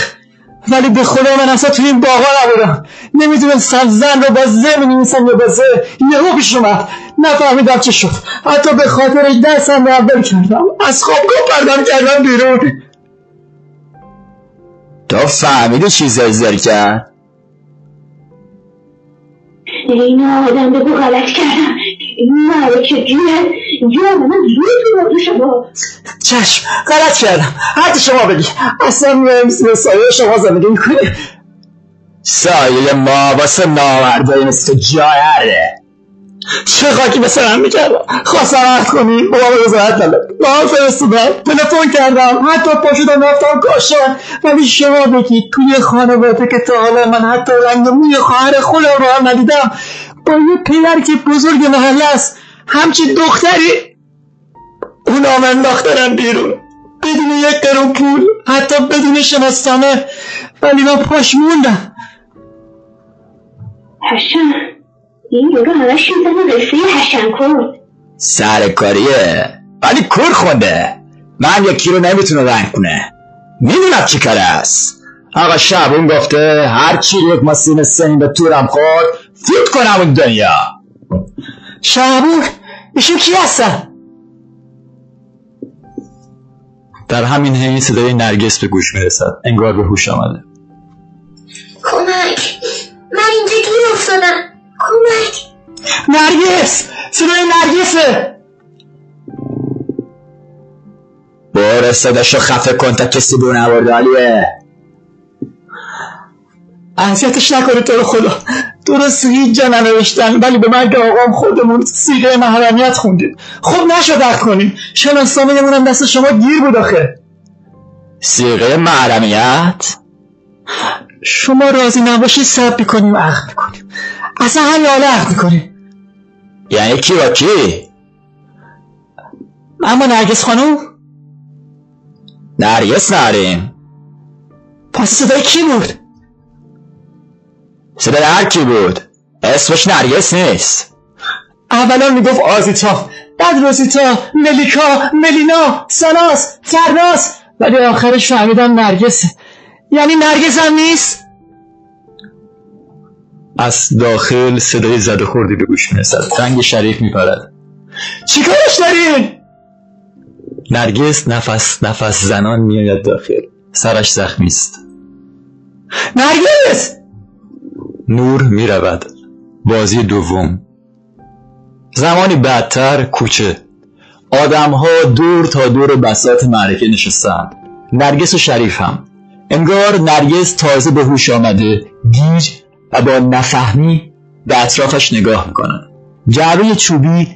ولی به خدا من اصلا توی این باغا نبودم. نمی‌دونستم زن رو با زه می‌نویسن یا با زه. یهو پیش اومد. نفهمیدم چه شد. حتی به خاطرش دستم رو اول کردم. از خوابگاه پردم کردم بیرون. تو فهمیدی چی زلزل کرد؟ این آدم بگو غلط کردم مالک جونت جون من تو موضوع شما. چشم غلط کردم. حتی شما بگی. اصلا مثل سایه شما زندگی می‌کنی سایه ما واسه نامردایی مثل تو جایره چه خاکی به سرم می‌کردم؟ خواستم عهد کنی با ما رضایت نداد با هم فرستادم تلفن کردم حتی پا شدم رفتم کاشان ولی شما بگید توی خانواده که تا حالا من حتی رنگ موی خواهر خودم رو هم ندیدم با یه پدر که بزرگ محله است همچی دختری اونا من انداختنم بیرون. بدون یک قرون پول حتی بدون شناسنامه. ولی من پاش موندم. هشم این یورو همش می‌زنه قصه هشم کرد. سرکاریه ولی کور خونده. من یکی رو نمی‌تونه رنگ کنه. می‌دونم چی کار است. آقا شبون گفته هر چی یک ماسین سنین به تورم خورد فوت کنم اون دنیا. شبون ایشون کی هستن؟ در همین حین صدای نرگس به گوش می رسد انگار به هوش آمده. کمک. من اینجا گیر افتادم. کمک. نرگس! صدای نرگسه! برو صداشو خفه کن تا کسی بو علیه. اذیتش نکنی تو رو خدا. درست هیچ جا ننوشتن ولی به که آقام خودمون سیغه محرمیت خوندیم. خب نشد عقد کنیم. شناسنامه هم دست شما گیر بود آخه. سیغه محرمیت؟ شما راضی نباشید سب می‌کنیم عقد می‌کنیم. اصلا همین حالا عقد می‌کنیم. یعنی کی با کی؟ اما نرگس خانوم نرگس نریم پس صدای کی بود؟ صدای هر کی بود. اسمش نرگس نیست. اولا می‌گفت آزیتا بعد روزیتا ملیکا ملینا سناس فرناس. ولی آخرش فهمیدم نرگسه یعنی نرگس هم نیست؟ از داخل صدای زد و خوردی به گوش می رسد رنگ شریف می پرد چی کارش دارین؟ نرگس نفس نفس زنان می آید داخل. سرش زخمی است. نرگس! نور می رود بازی دوم. زمانی بعدتر کوچه. آدم ها دور تا دور بساط معرکه نشستند. نرگس و شریف هم. انگار نرگس تازه به هوش آمده گیج و با نفهمی به اطرافش نگاه می‌کنند جعبه چوبی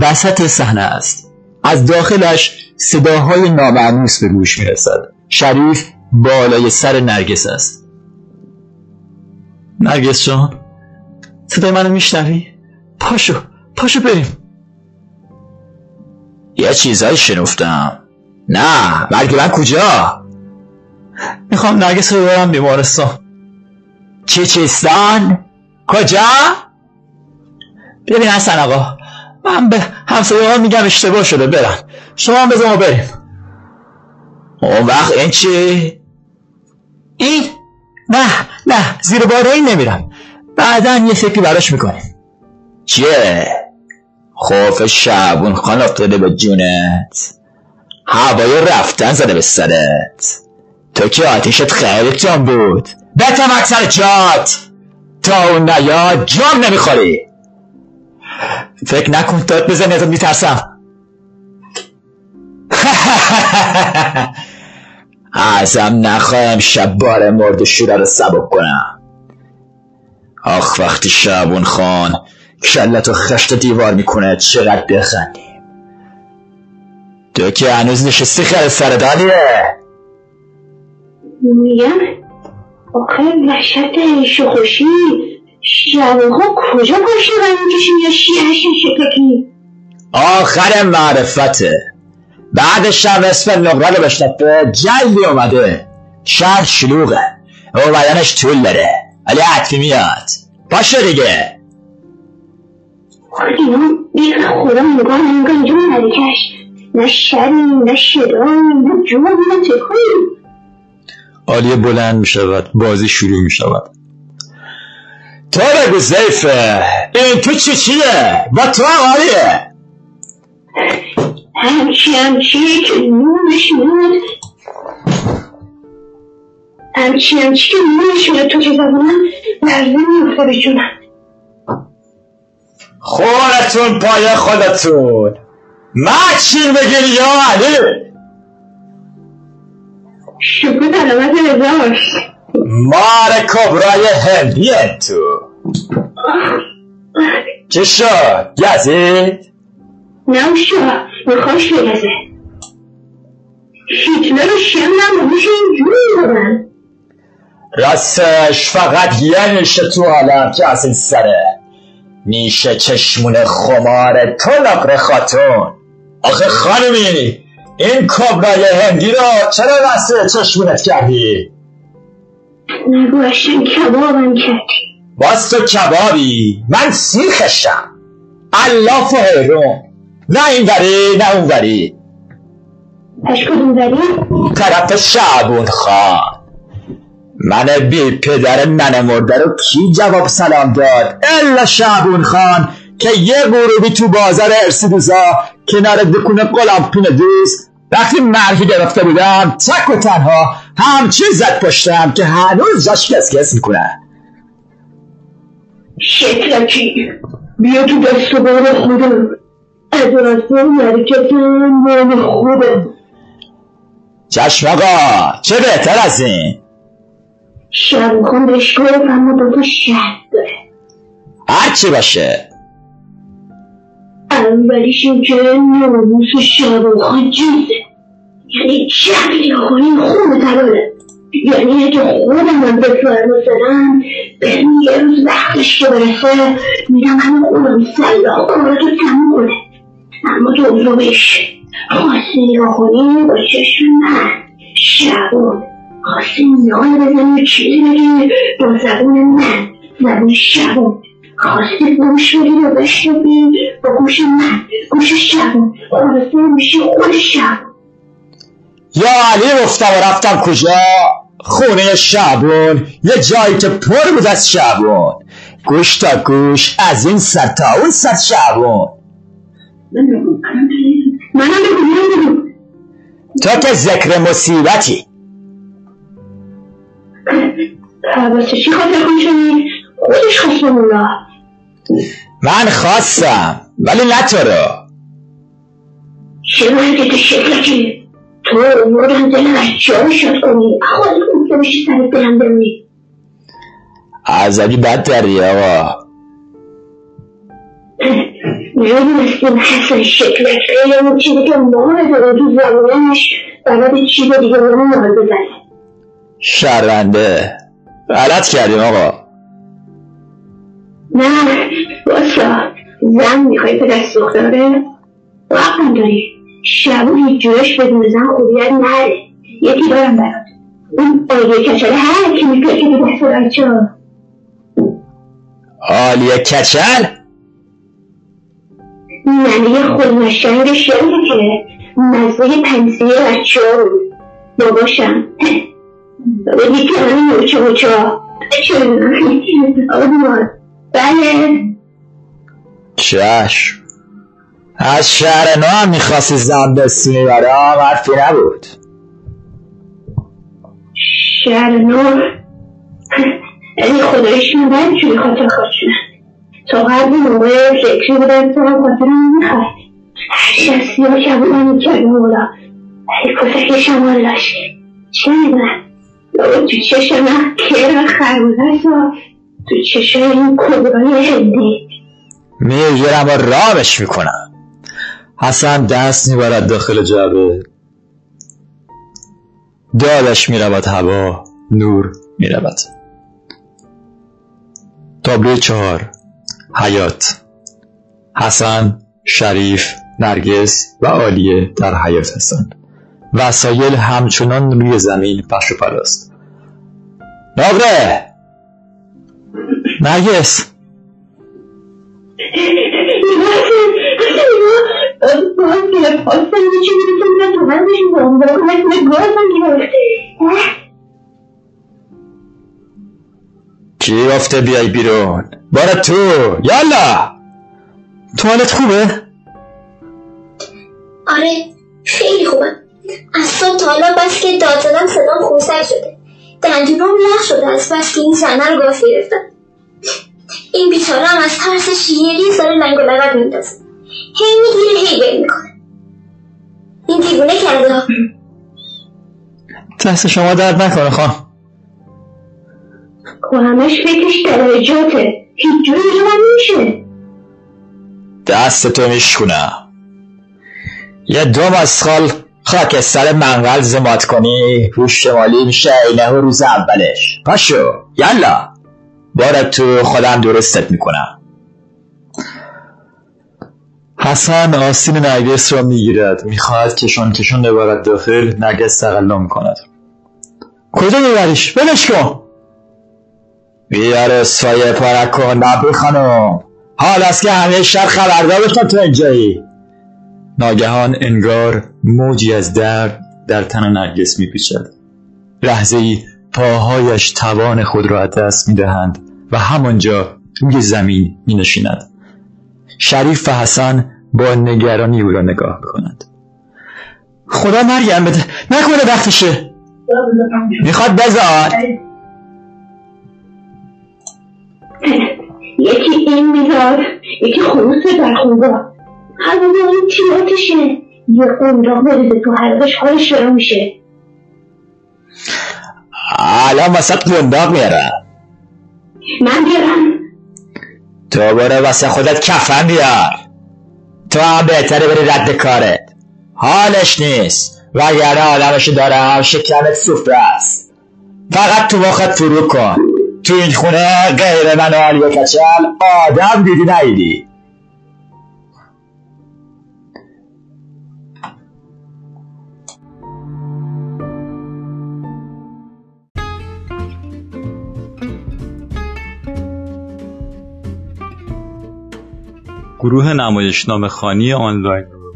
وسط صحنه است. از داخلش صداهای نامعنوس به گوش می‌رسد. شریف بالای سر نرگس است. نرگس جان صدای منو میشنوی؟ پاشو پاشو بریم. یه چیزایی شنفتم. نه بلکه من کجا؟ می‌خوام نرگس رو ببرم بیمارستان. چیچستان کجا؟ ببین حسن آقا من به همسایه ها میگم اشتباه شده برن. شما هم بذار ما بریم. اون وقت این چی؟ این؟ نه. نه زیر بار این نمیرم. بعدا یه فکری براش می‌کنیم چیه؟ خوف شعبون خان افتاده به جونت. هوای رفتن زده به سرت. تو که آتیشت خیلی جان بود. بتم اکثر جات. تا اون نیاد جام نمی‌خوری. فکر نکن داد بزنی ازت میترسم. ازم نخواهم شب بار مرد شوره رو سبک کنم. آخ وقتی شعبون خان کلت و خشت دیوار می‌کنه چقدر بخندیم. تو که هنوز نشستی خیلی سردانیه میگم آخه وحشت شخوشی شبها کجا باشه و می‌کشیم یا شیهش شککی؟ آخر معرفته. بعد شب اسم نقره رو بشنفه جلدی اومده شهر شلوغه. او بدنش طول داره. ولی عطفی میاد. باشه دیگه. اینا بیخ خدا نگاه نگاه اینجا ملکش نه شری نه شدایی نه جون نه عالیه بلند می‌شود. بازی شروع می‌شود. تو بگو زیفه. این تو چی چیه؟ با تو هم همچی همچی که نونش میاد. همچی همچی که نونش میاد. تو که زبانم لرزه میفته به جونم خورتون پای خودتون. مچین بگیر یا علی؟ شکر علامت رضاش مار کبرای هندیه تو چی شد؟ گزید نوشا میخواش بگزه هیتلر و شم نمونش اینجوری بودن راستش فقط یه نیشه تو عالم که از این سره. نیشه چشمون خمار تو نقره خاتون. آخه خانمی این کبرای هندی رو چرا واسه چشمونت کردی؟ نگو اشن کبابم کردی. باز تو کبابی من سیخشم. الاف و حیرون. نه این وری نه اون وری. کدوم داری؟ طرف شعبون خان. من بی پدر ننه مرده رو کی جواب سلام داد؟ الا شعبون خان که یه غروبی تو بازار ارسیدوزا کنار دکون قلم پین دوست وقتی مرفی گرفته بودم تک و تنها همچی زد پشتم که هنوز جاش کس کس می‌کنه. شکلکی بیا تو دست و بار خودم. راسته حرکت نام خودم چشم آقا چه بهتر از این؟ شب خون بهش گفت اما دوتا شرط داره. هرچی باشه. اولیش این که ناموس شباخان جنسه یعنی جبری کنی خون تلاله یعنی اگه خودم هم بفرمسنم بهم یه روز وقتش که برسه میرم همه خودم سلاح کاراتو تموم کنه اما دومش خواستی نگاه کنی با چشم من شبان خواستی نای بزنی و بگی با زبون من زبون شبان خواستی گوش بدی و بشنوی با گوش من گوش شبان خلاصه میشه خود شبان یا علی گفتم و رفتم کجا خونه شعبون یه جایی که پر بود از شعبون گوش تا گوش از این سر تا اون سر شعبون تو که ذکر مصیبتی. واسه چی خاطر؟ خودش من خواستم ولی نه تو رو. چه باید تو شکلکی تو امورم دلم از جا شد کنی. سر دلم بمونی. ازدی بد داری آقا. نمی‌دونستیم حسن شکلت خیلی اون چیزی که داره تو زمانش بلد چیز دیگه رو نال بزنه شرمنده غلط کردیم آقا. نه باسا زن می‌خوای به دست دختره وقتم داری. شبو جوش بدون زن خوبیت نره. یکی دارم برات. اون آیه کچله هر کی میگه که به دست بچه آلیه کچل؟ ننه خود نشنگ شنگه که مزه پنسیه بچه ها بود. باباشم. بابا یکی همین موچه موچه ها. بله. چشم. از شهر نو هم می‌خواستی زن بستونی برام حرفی نبود. شهر نور یعنی خدایش من باید چوری خاطر خودشونن تا قبل موقع فکری بودن تو هم خاطر نمی‌خواد هر شب سیاه کبودن می‌کرد مولا. ولی کسکش هم والاش چه می‌دونم؟ بابا تو چشم من کر و خربوزه سا تو چشم این کبرای هندی. می‌گیرم و رامش می‌کنم. حسن دست می‌برد داخل جعبه. دادش می‌رود هوا نور می‌رود. تابلو چهار. حیات. حسن شریف نرگس و عالیه در حیات هستند. وسایل همچنان روی زمین پخش و پلاست نقره نرگس! کی گفته بیای بیرون؟ بارا تو. یالا. توالت خوبه؟ آره خیلی خوبه. از صبح تا حالا بس که داد زدم صدام خوسک شده. دندونام یخ شده از بس که این صحنه رو گاف گرفتم این بیچاره هم از ترس شیری داره لنگ و لغت میندازه. هی می‌گیره هی بل می‌کنه. این دیوونه کرده ها. دست شما درد نکنه خان و همش فکرش درجاته هیچ جوری من میشه دست تو میشکنم یه دو مسخال خاک سر منقل زمات کنی رو شمالی میشه اینه روز اولش. پاشو یالا. بارا تو خودم درستت می‌کنم. حسن آستین نرگس را می‌گیرد. می‌خواهد کشان کشان ببرد داخل نرگس تقلا می‌کند کجا میبریش ولش کن. بیار اسفای پارک کن نبی خانم. حال است که همه شهر خبردار بشن تو اینجایی. ناگهان انگار موجی از درد در تن نرگس میپیچد. لحظه ای پاهایش توان خود را از دست می‌دهند و همانجا روی زمین مینشیند. شریف و حسن با نگرانی او را نگاه می‌کنند. خدا مریم بده. نکنه وقتشه. می‌خواد بزاد یکی این میزاد یکی خروس در خوبا هوا این چیاتشه یه قنداق بریزه تو حلقش حالش را میشه. الان وسط قنداق میارم. من بیارم تو برو واسه خودت کفن بیار. تو هم بهتره بری رد کارت. حالش نیست. وگرنه آدمشو دارم شکمت سفره است. فقط تو مخت فرو کن. تو این خونه غیر من و آلیه کچل آدم دیدی نیدی. گروه نمایشنامه خانی آنلاین رو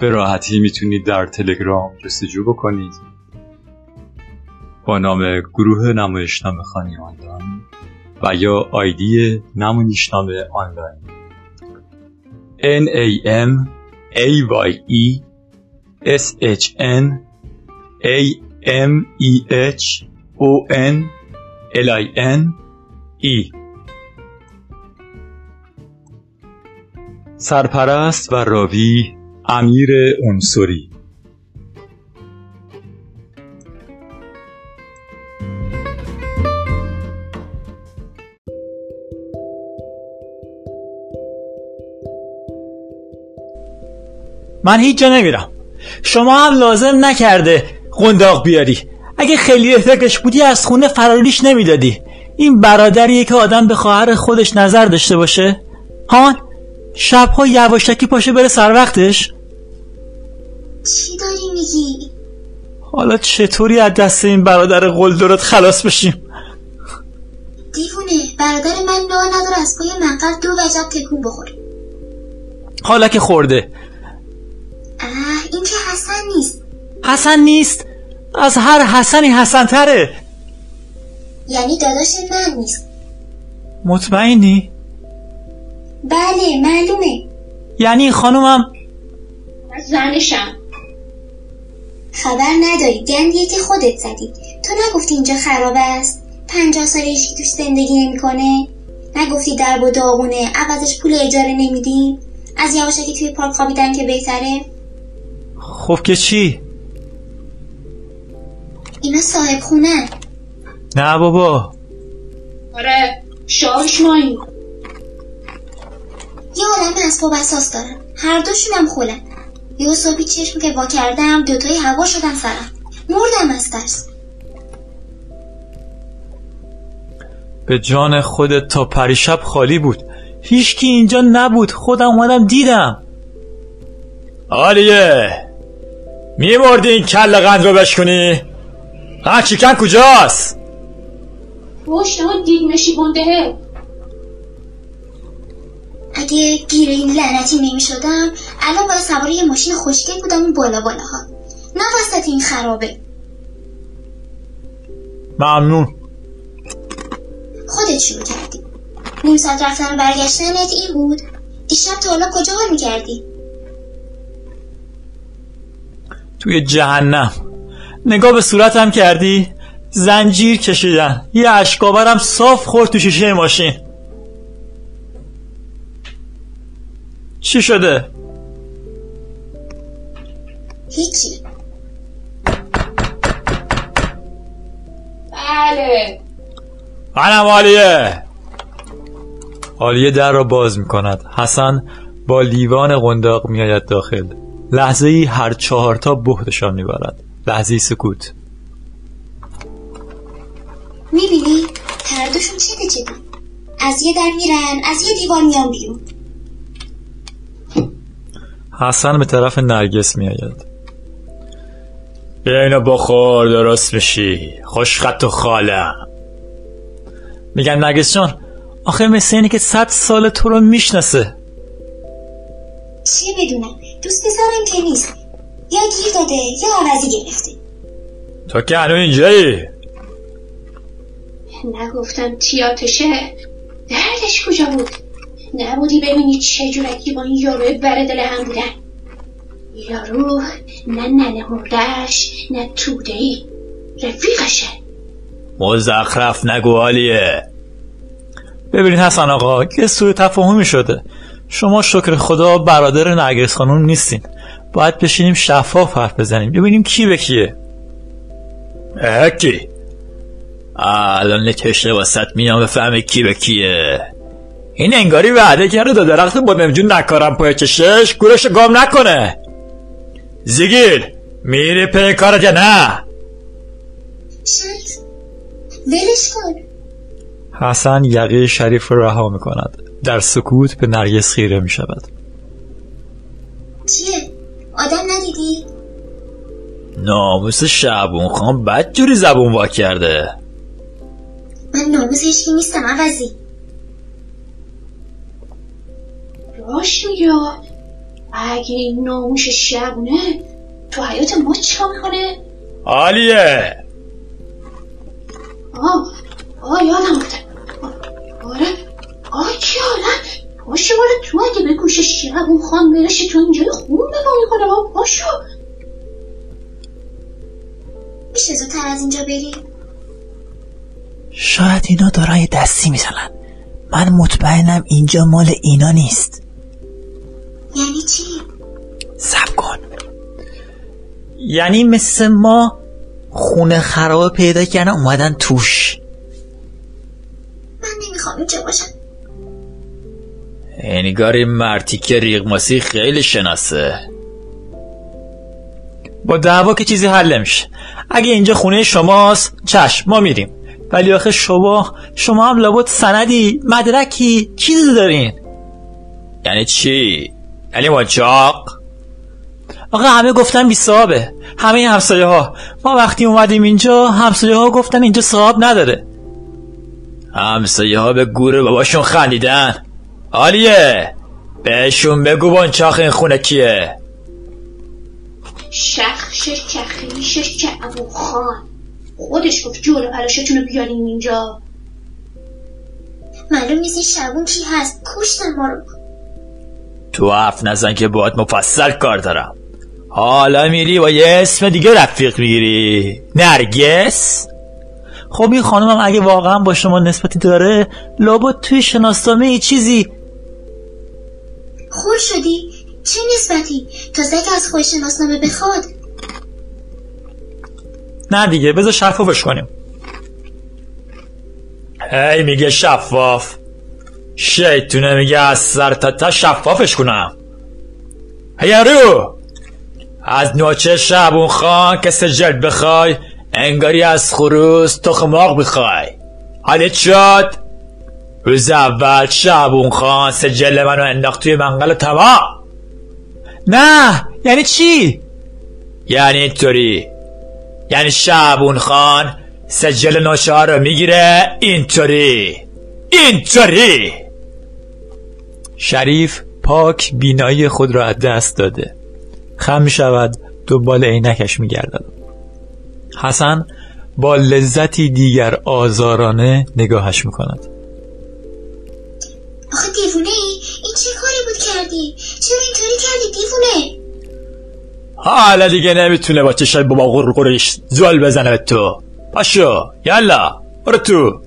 به راحتی می‌تونید در تلگرام جستجو بکنید. با نام گروه نمایشنامه خانی آنلاین و یا آیدی نمایشنامه آنلاین. N A M A Y E S H N A M E H O N L I N E. سرپرست و راوی امیر انصری. من هیچ جا نمیرم. شما هم لازم نکرده قنداق بیاری. اگه خیلی فکرش بودی از خونه فراریش نمی‌دادی. این برادریه که آدم به خواهر خودش نظر داشته باشه؟ هان شبها یواشکی پاشه بره سر وقتش؟ چی داری میگی؟ حالا چطوری از دست این برادر قلدرت خلاص بشیم؟ دیوونه برادر من راه نداره از پای منقل دو وجب تکون بخوره. حالا که خورده. این که حسن نیست. حسن نیست؟ از هر حسنی حسن تره یعنی داداش من نیست. مطمئنی؟ بله معلومه. یعنی خانومم؟ زنشم. خبر نداری گندیه که خودت زدی. تو نگفتی اینجا خراب است؟ پنجاه ساله هیچکی توش زندگی نمی‌کنه؟ نگفتی درب و داغونه عوضش پول اجاره نمیدیم؟ از یواشکی توی پارک خوابیدن که بهتره؟ خب که چی؟ اینا صاحب خونه. نه بابا. آره شاهش مایی یه عالم اسباب اساس دارن هر دوشونم خولن یه صبحی چشم که وا کردم دوتای هوا شدن سرم مردم از ترس به جان خودت تا پریشب خالی بود. هیچکی اینجا نبود. خودم اومدم دیدم. آلیه! میمردی این کل قند رو بشکنی؟ ها چیکن کجاست؟ پشت اون دیگمشی بونده اگه گیر این لعنتی نمی شدم الان باید سوار یه ماشین خوشگل بودم اون بالا بالاها نه وسط این خرابه. ممنون. خودت شروع کردی. نیم ساعت رفتن و برگشتنت این بود. دیشب تا حالا کجا حال می‌کردی؟ توی جهنم. نگاه به صورتم کردی؟ زنجیر کشیدن. یه اشکاورم صاف خورد تو شیشه ماشین. چی شده؟ هیچی. بله. منم آلیه آلیه در را باز می کند حسن با لیوان قنداق می آید داخل. لحظه ای هر چهارتا بهتشان می برد لحظه سکوت. می‌بینی؟ هر دوشون چه چه از یه در میرن از یه دیوار میان بیرون. حسن به طرف نرگس می آید بیا اینو بخور درست میشی. خوشخط و خالم میگن نرگس جان آخه مثل اینه که صد سال تو رو می‌شناسه. چه بدونم؟ دوست پسرم که نیست. یا گیر داده یا عوضی گرفته. تو که هنو اینجایی؟ نگفتم تیاتشه دردش کجا بود؟ نبودی ببینی چه جورکی با این یارو بر دل هم بودن. یارو نه ننه مردش نه توده ای رفیقشه. مزخرف نگو آلیه. ببینید حسن آقا یه سوء تفاهمی شده. شما شکر خدا برادر نرگس خانم نیستین. باید بشینیم شفاف حرف بزنیم. ببینیم کی به کیه. اه، کی الان نکشه واسط میام بفهمه کی به کیه. این انگاری وعده کرده دو درخت بادمجون نکارم پای چشش گورش گام نکنه. زیگیر میری پی کارت یا نه؟ ولش کن. حسن یقه شریف را رها می کند در سکوت به نرگس خیره می شود. چیه؟ آدم ندیدی؟ ناموس شعبون خان بد جوری زبون وا کرده. من ناموس هیچکی نیستم عوضی. راش میگه. اگه این ناموش شبونه تو حیات ما چیکار می‌کنه؟ عالیه. آه آه یادم بوده آره. چی حالا پاشو باره تو اگه به گوش شبون خان برشه تو اینجای خون نگاه می‌کنه. آه پاشو میشه زودتر از اینجا بری؟ شاید اینا دارن یه دستی می‌زنن. من مطمئنم اینجا مال اینا نیست. یعنی چی؟ سب کن. یعنی مثل ما خونه خراب پیدا کردن اومدن توش. من نمی‌خوام اینجا باشم. انگار این مرتی که ریغماسی خیلی شناسه. با دعوا که چیزی حل نمیشه. اگه اینجا خونه شماست چشم ما میریم. ولی آخه شما شما هم لابد سندی مدرکی چیزی دارین. یعنی چی؟ یعنی ماجاق؟ آقا همه گفتن بی صاحبه همه همسایه ها ما وقتی اومدیم اینجا همسایه ها گفتن اینجا صاحب نداره. همسایه ها به گور باباشون خندیدن. عالیه. بهشون بگو بانچاخ این خونه کیه. شخش چخیش چعبو خان. خودش گفت جلو پلاشتون رو بیارین اینجا. معلوم نیست این شبون کی هست. کشتن ما رو. تو حرف نزن که باید مفصل کار دارم. حالا میری با یه اسم دیگه رفیق می‌گیری. نرگس. خب این خانم هم اگه واقعا با شما نسبتی داره لابد توی شناسنامه ای چیزی خور شدی؟ چه نسبتی تازه که از خودش شناسنامه بخواد. نه دیگه بذار شفافش کنیم. هی میگه شفاف. شیطونه میگه از سر تا تا شفافش کنم. هی رو از نوچه شعبون خان که سجل بخوای انگاری از خروس تخماق بخوای حالت شد؟ روز اول شعبون خان سجل منو انداخت توی منقل تمام نه یعنی چی؟ یعنی اینطوری. یعنی شعبون خان سجل نوچه ها رو می‌گیره اینطوری. اینطوری. شریف پاک بینایی خود را از دست داده. خم می شود دنبال عینکش می گردد حسن با لذتی دیگر آزارانه نگاهش می کند کردی چرا اینطوری کردی دیوونه حالا دیگه نمی‌تونه با چشای بابا غرغرش زل بزنه به تو. پاشو یالا برو تو.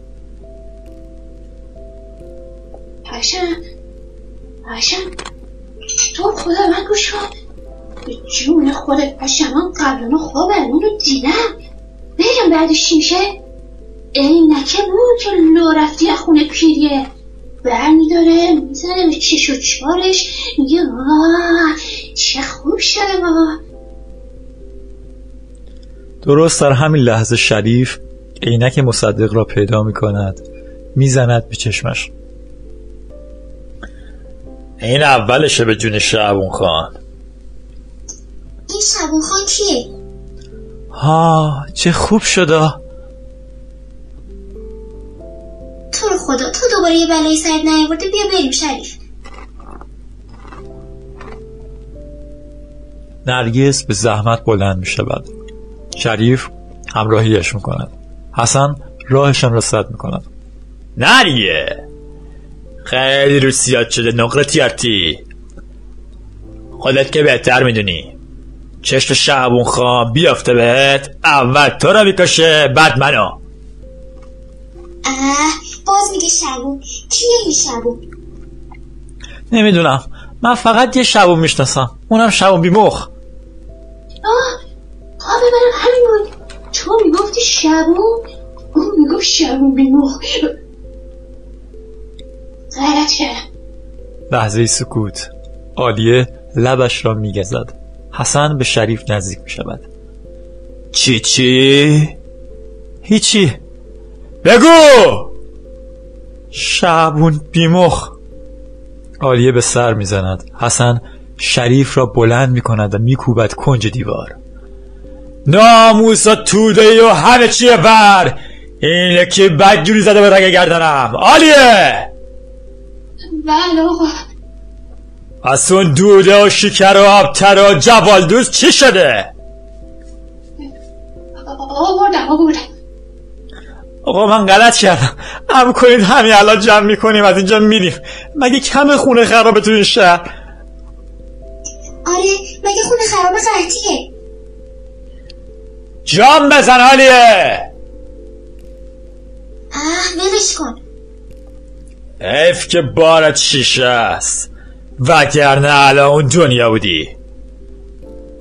حشم حشم تو خدا من گوش کن؟ به جون خودت حشم من قبلا خواب اون رو دیدم. بگم بعدش چی میشه؟ عینکه بود که لو رفتی از خونه پیریه. برمی داره می‌زنه به چش و چارش میگه آه چه خوب شده بابا درست در همین لحظه شریف عینک مصدق را پیدا می کند می‌زند به چشمش. این اولشه به جون شعبون خان. این شبون خان کیه؟ ها چه خوب شده تو رو خدا تو دوباره یه بلای سرت نیاورده بیا بریم شریف. نرگس به زحمت بلند می شود شریف همراهیش می کند حسن راهشان را سد می کند نریه! خیلی رو سیاد شده نقره تیارتی. خودت که بهتر می‌دونی. چشم شعبون خان بیافته بهت اول تو رو می‌کشه بعد منو. اه باز میگه شبون کیه این شبون نمی‌دونم. من فقط یه شبون می‌شناسم. اونم شبون بیمخ آه آه منم همین بود. تو می‌گفتی شبون اون می‌گفت شبون بیمخ غلط کردم. لحظه سکوت. عالیه لبش را میگزد. حسن به شریف نزدیک می شود چی چی؟ هیچی. بگو! شعبون بیمخ عالیه به سر می‌زند حسن شریف را بلند می کند و میکوبد کنج دیوار ناموسا توده ای و همه چیه بر اینه که بدجوری زده به رگه گردنم عالیه بله آقا از اون دوده و شکر و آبتر و جوالدوز چی شده آوردم آوردم آقا من غلط کردم. ام کنید همین الان جمع می‌کنیم از اینجا میریم. مگه کم خونه خرابه تو این شهر؟ آره مگه خونه خراب قحطیه. جام بزن عالیه اه ولش کن. حیف که بارت شیشه است. وگرنه الان اون دنیا بودی.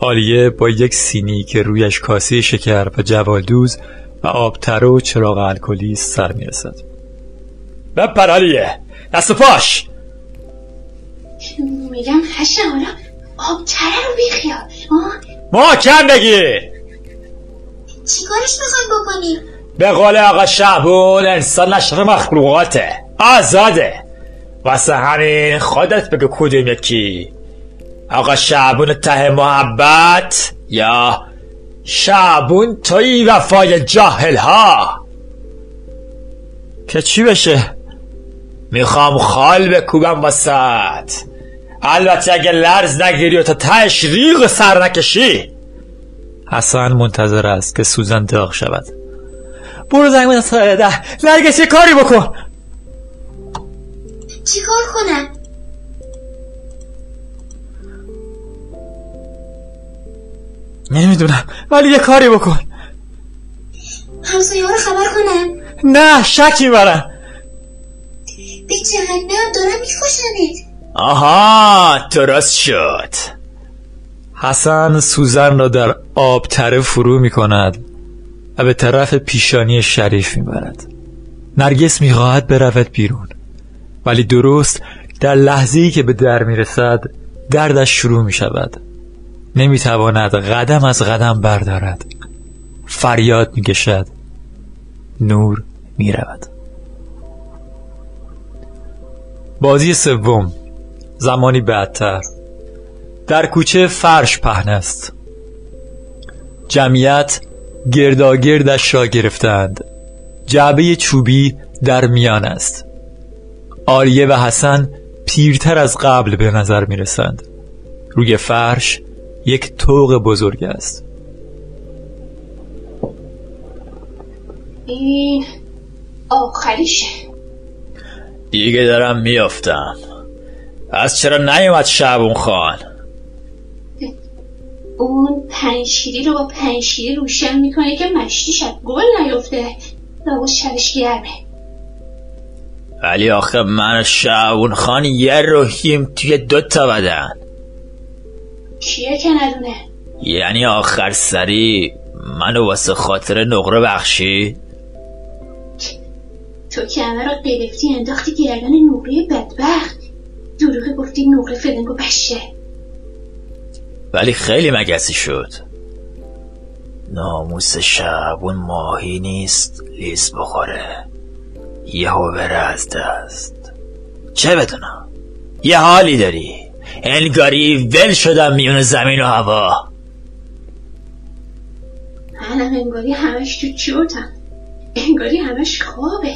عالیه با یک سینی که رویش کاسه شکر و جوالدوز و آبتر و چراغ الکلی سر می‌رسد. بپر عالیه دست پاش! میگم هشم حالا آب تره رو بیخیال آه محکم بگی چیکارش می‌خوایم بکنیم؟ به قول آقا شعبون انسان نشر مخلوقاته. آزاده. واسه همین خودت بگو کدوم یکی. آقا شعبون ته محبت یا شعبون توی وفای جاهل ها که چی بشه؟ می‌خوام خال بکوبم واسط البته اگه لرز نگیری و تا تهش ریغ سر نکشی. حسن منتظر است که سوزن داغ شود. برو زنگ بزن سایه ده. نرگس کاری بکن. چیکار کنم؟ نمی‌دونم ولی یه کاری بکن. همسایه ها رو خبر کنم؟ نه شک می‌برم به جهنم دارم میکشنت آها درست شد. حسن سوزن را در آب تره فرو می کند و به طرف پیشانی شریف می برد نرگس می خواهد برود بیرون ولی درست در لحظه که به در می رسد دردش شروع می شود نمی تواند قدم از قدم بردارد. فریاد می کشد نور می رود بازی سوم. زمانی بعدتر در کوچه فرش پهن است. جمعیت گرداگردش را گرفتند. جعبه چوبی در میان است. آریه و حسن پیرتر از قبل به نظر می رسند روی فرش یک توق بزرگ است. این آخریشه دیگه دارم میافتم. از چرا نیومد شعبون خان؟ اون پنشیری رو با پنشیری روشن می‌کنه که مشتی شد گل نیفته لابد شبش گرمه ولی آخه من و شعبون خان یه روحیم توی دوتا بدن. کیه که ندونه یعنی آخر سری منو واسه خاطر نقره بخشی؟ تو که همه را انداختی گردن نقره بدبخت. دروغه گفتی نقره فلنگو بشه. ولی خیلی مگسی شد. ناموس شعبون ماهی نیست لیز بخوره. یهو بره از دست. چه بدونم؟ یه حالی داری. انگاری ول شدم میون زمین و هوا. منم انگاری همش تو چوتم انگاری همش خوابه.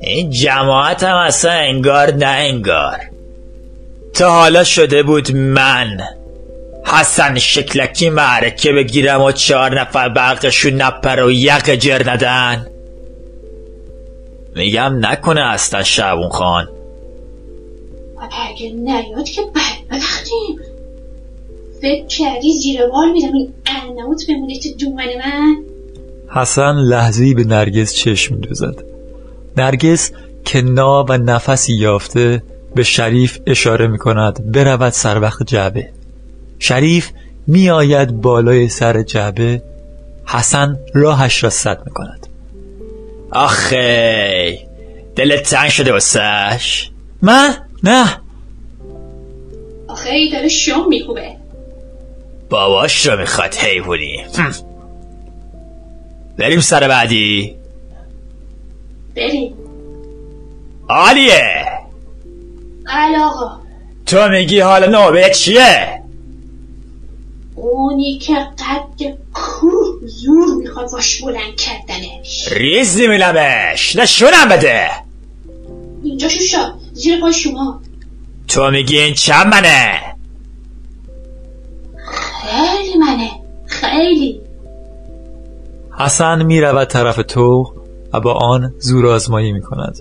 این جماعت هم اصلا انگار نه انگار. تا حالا شده بود من حسن شکلکی معرکه بگیرم و چهار نفر برقشون نپر و یک جر ندن. میگم نکنه اصلا شعبون خان. و اگه نیاد که بدبختیم فکر کردی زیر بال میدم این ارنوت بمونه تو دومن من؟ حسن لحظه‌ای به نرگس چشم دوزد نرگس که نا و نفسی یافته به شریف اشاره می کند برود سر وقت جعبه. شریف می آید بالای سر جعبه. حسن راهش را سد می کند آخه دلت تنگ شده واسش. من؟ نه. آخه ای داره شم میکوبه باباش رو می‌خواد حیوونی هم. بریم سر بعدی. بریم. عالیه. بله آقا. تو میگی حالا نوبه چیه؟ اونی که قد کوه زور می‌خواد باش بلند کردنش. ریز میلمش نشونم بده. اینجا شوشا زیر پای شما. تو میگی این چند منه؟ خیلی منه. خیلی. حسن می‌رود طرف تو و با آن زور آزمایی می‌کند.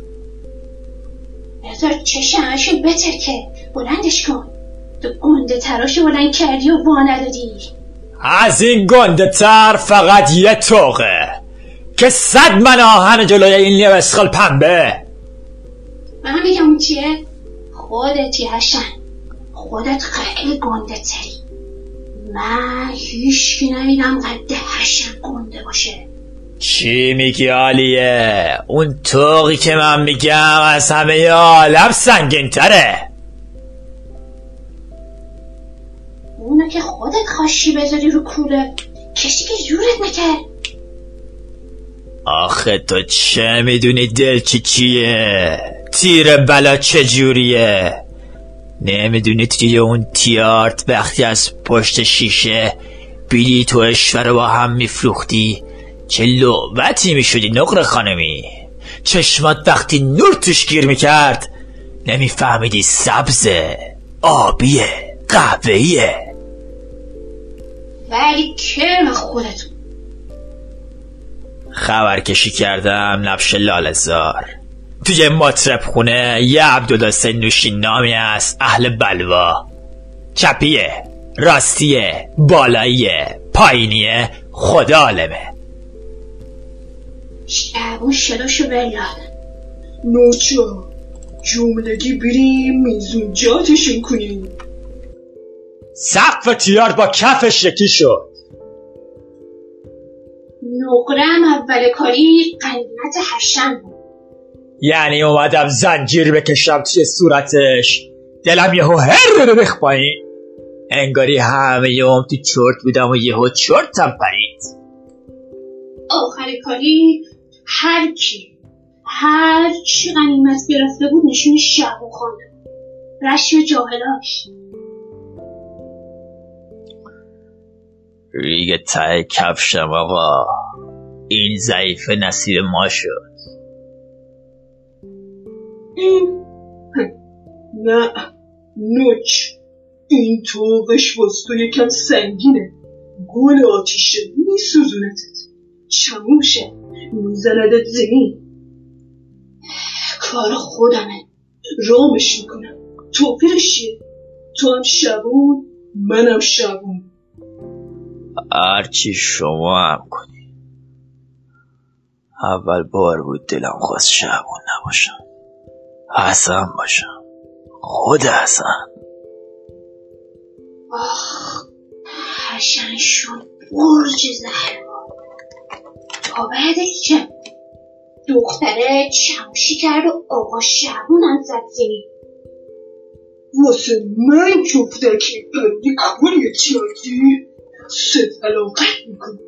بذار چشمشو بترکه بلندش کن. تو گنده تراشو بلند کردی و وا ندادی. از این گنده تر فقط یه توقه که صد من آهن جلوی این اسخال پنبه. من بگم اون چیه؟ خودتی هشن خودت خیلی گنده تری. من هیچکی ندیدم قد هشن گنده باشه. چی میگی عالیه اون توقی که من میگم از همه عالم سنگین تره اونو که خودت خاشی بذاری رو کوره کسی که زورت نکرد. آخه تو چه می‌دونی دل چی چیه تیر بلا چجوریه نمی‌دونی توی اون تیارت وقتی از پشت شیشه بیلی تو اشوه با هم میفروختی؟ چه لعبتی می‌شدی نقر خانمی؟ چشمات وقتی نور توش گیر می‌کرد نمیفهمیدی سبزه آبیه قهوهیه ولی کرم خودتون. خبر کشی کردم نبش لالزار توی مطرب خونه یه عبدالحسین نوشین نامی است اهل بلوا. چپیه راستیه بالاییه پایینیه. خدا عالمه. شبون شلاشو بلادن نوچا جملگی بریم میزون جاتشون کنیم. سقف تیار با کفش یکی شد. نقرم اول کاری قیمت هشتم بود. یعنی اومدم زنجیر بکشم توی صورتش. دلم یهو هر رو بخ پایین. انگاری همه یوم تو چرت بودم و یهو چرتم پرید. آخر کاری هر کی هر چی غنیمت گرفته بود نشون شبو خونده رشم جاهلاش. ریگ ته کفشم آقا. این ضعیف نصیب ما شد. این نه نوچ. این توقش واسه تو یکم سنگینه. گل آتیشه میسوزونتت. چموشه. میزندت زمین. کار خودمه. رامش می‌کنم. توپیرش چیه؟ تو هم شبون منم شبون. هرچی شما هم کنی. اول بار بود دلم خواست شبون نباشم. حسن باشم خود حسن. آخ حسن شد برج زهرا تا بعدش چه دختره چموشی کرد و آقا شبونم زد زمین واسه من جفتکی بندی کلی تیاردی ست علاقت می‌کنم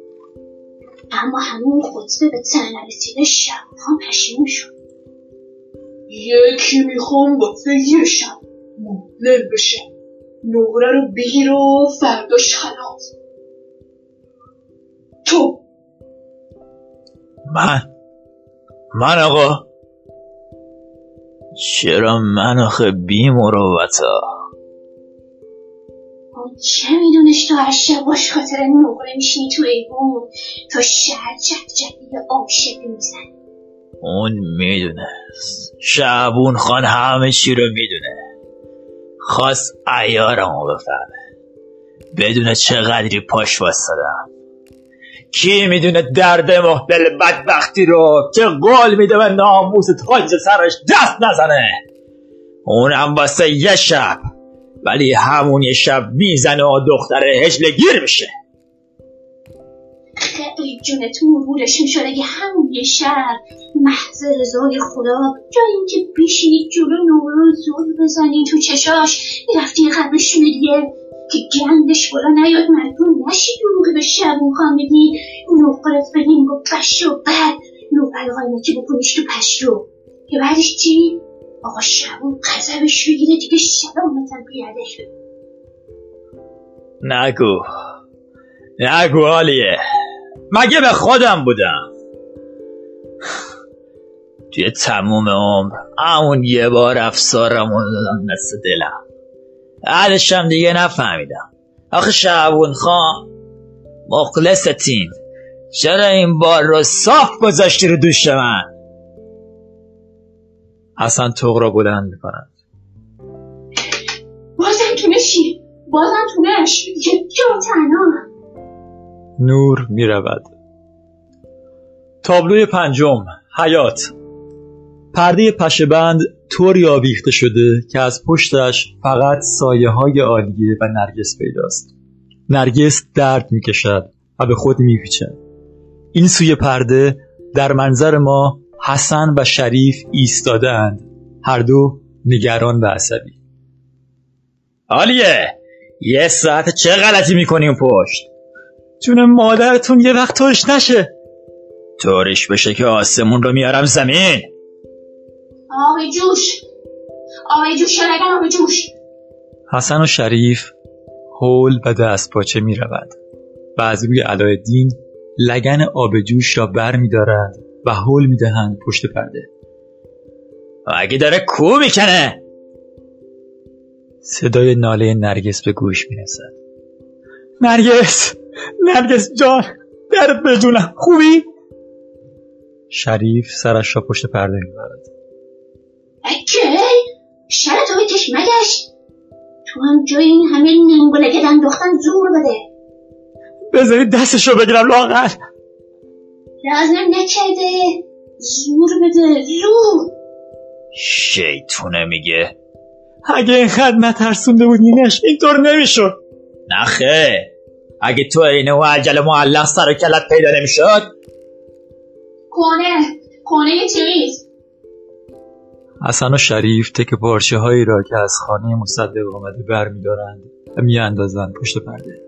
اما همون خودسته به تن نرسیده شبونها پشیمون شد. یکی می‌خوام واسه یه شب مدلل بشم نقره رو بگیر و فرداش خلاص تو. من. من آقا. چرا من آخه بی مروتا؟ اون چه میدونش تو هر شب باش خاطر نقره میشینی تو ایوون؟ تا شهر جد جدید عاشق می‌زنی. اون می‌دونه. شعبون خان همه چی رو می‌دونه. خواست ایارمو بفهمه. بدونه چقدری پاش واسدم. کی می‌دونه درد محبل بدبختی رو که قول میده به ناموس تاج سرش دست نزنه. اونم واسه یه شب ولی همون یه شب می‌زنه و دختره هجله گیر میشه. خیلی جونت مرورش می‌شد اگه همون یه شب محض رضای خدا جای اینکه بیشینی جلو نورو زور بزنی تو چشاش می‌رفتی یه قدمشونه دیگه که گندش بالا نیاد مجبور نشی دروغی به شبون خان بگی نقره فلینگ و بش و بد نقره قایمتی بکنیش تو پشتو که بعدش چی؟ آقا شبون قذبش بگیره دیگه سلامتم پیاده شد نگو نگو حالیه مگه به خودم بودم؟ توی تموم عمر همون یه بار افسارم رو دادم دست دلم. بعدشم دیگه نفهمیدم. آخه شعبون خان مخلصتین چرا این بار رو صاف گذاشتی رو دوش من؟ حسن توق را بلند می‌کند. بازم تونشی؟ بازم تونش؟ یه تنها. نور می‌رود. تابلوی پنجم حیات. پرده پشهبند طوری آویخته شده که از پشتش فقط سایه های عالیه و نرگس پیداست. نرگس درد می‌کشد و به خود میپیچد. این سوی پرده در منظر ما حسن و شریف ایستاده اند هر دو نگران و عصبی. حالیه یه ساعت چه غلطی می‌کنی اون پشت؟ جون مادرتون یه وقت طورش نشه. طورش بشه که آسمون رو میارم زمین. آب جوش. آب جوش نگم آب جوش. حسن و شریف هول و دست پاچه می روند و از روی علایالدین لگن آب جوش را بر می دارند و هول می دهند پشت پرده. و اگه داره کو می‌کنه؟ صدای ناله نرگس به گوش می رسد نرگس! نرگس جان در بدونم. خوبی؟ شریف سرش را پشت پرده می برد اکه شرط تو بکش مگش. تو هم جای این همه ننگولگه انداختن زور بده. بذارید دستش رو بگیرم لاغر. لازم نکرده زور بده زور. شیطونه میگه. اگه اینقدر نترسونده بودینش اینطور نمی‌شد. نخه. اگه تو اینه و عجل معلق سر و کلت پیدا نمی‌شد؟ کنه کنه چیز حسن و شریف تک پارچه هایی را که از خانه مصدق آمده بر می دارند و می اندازند پشت پرده.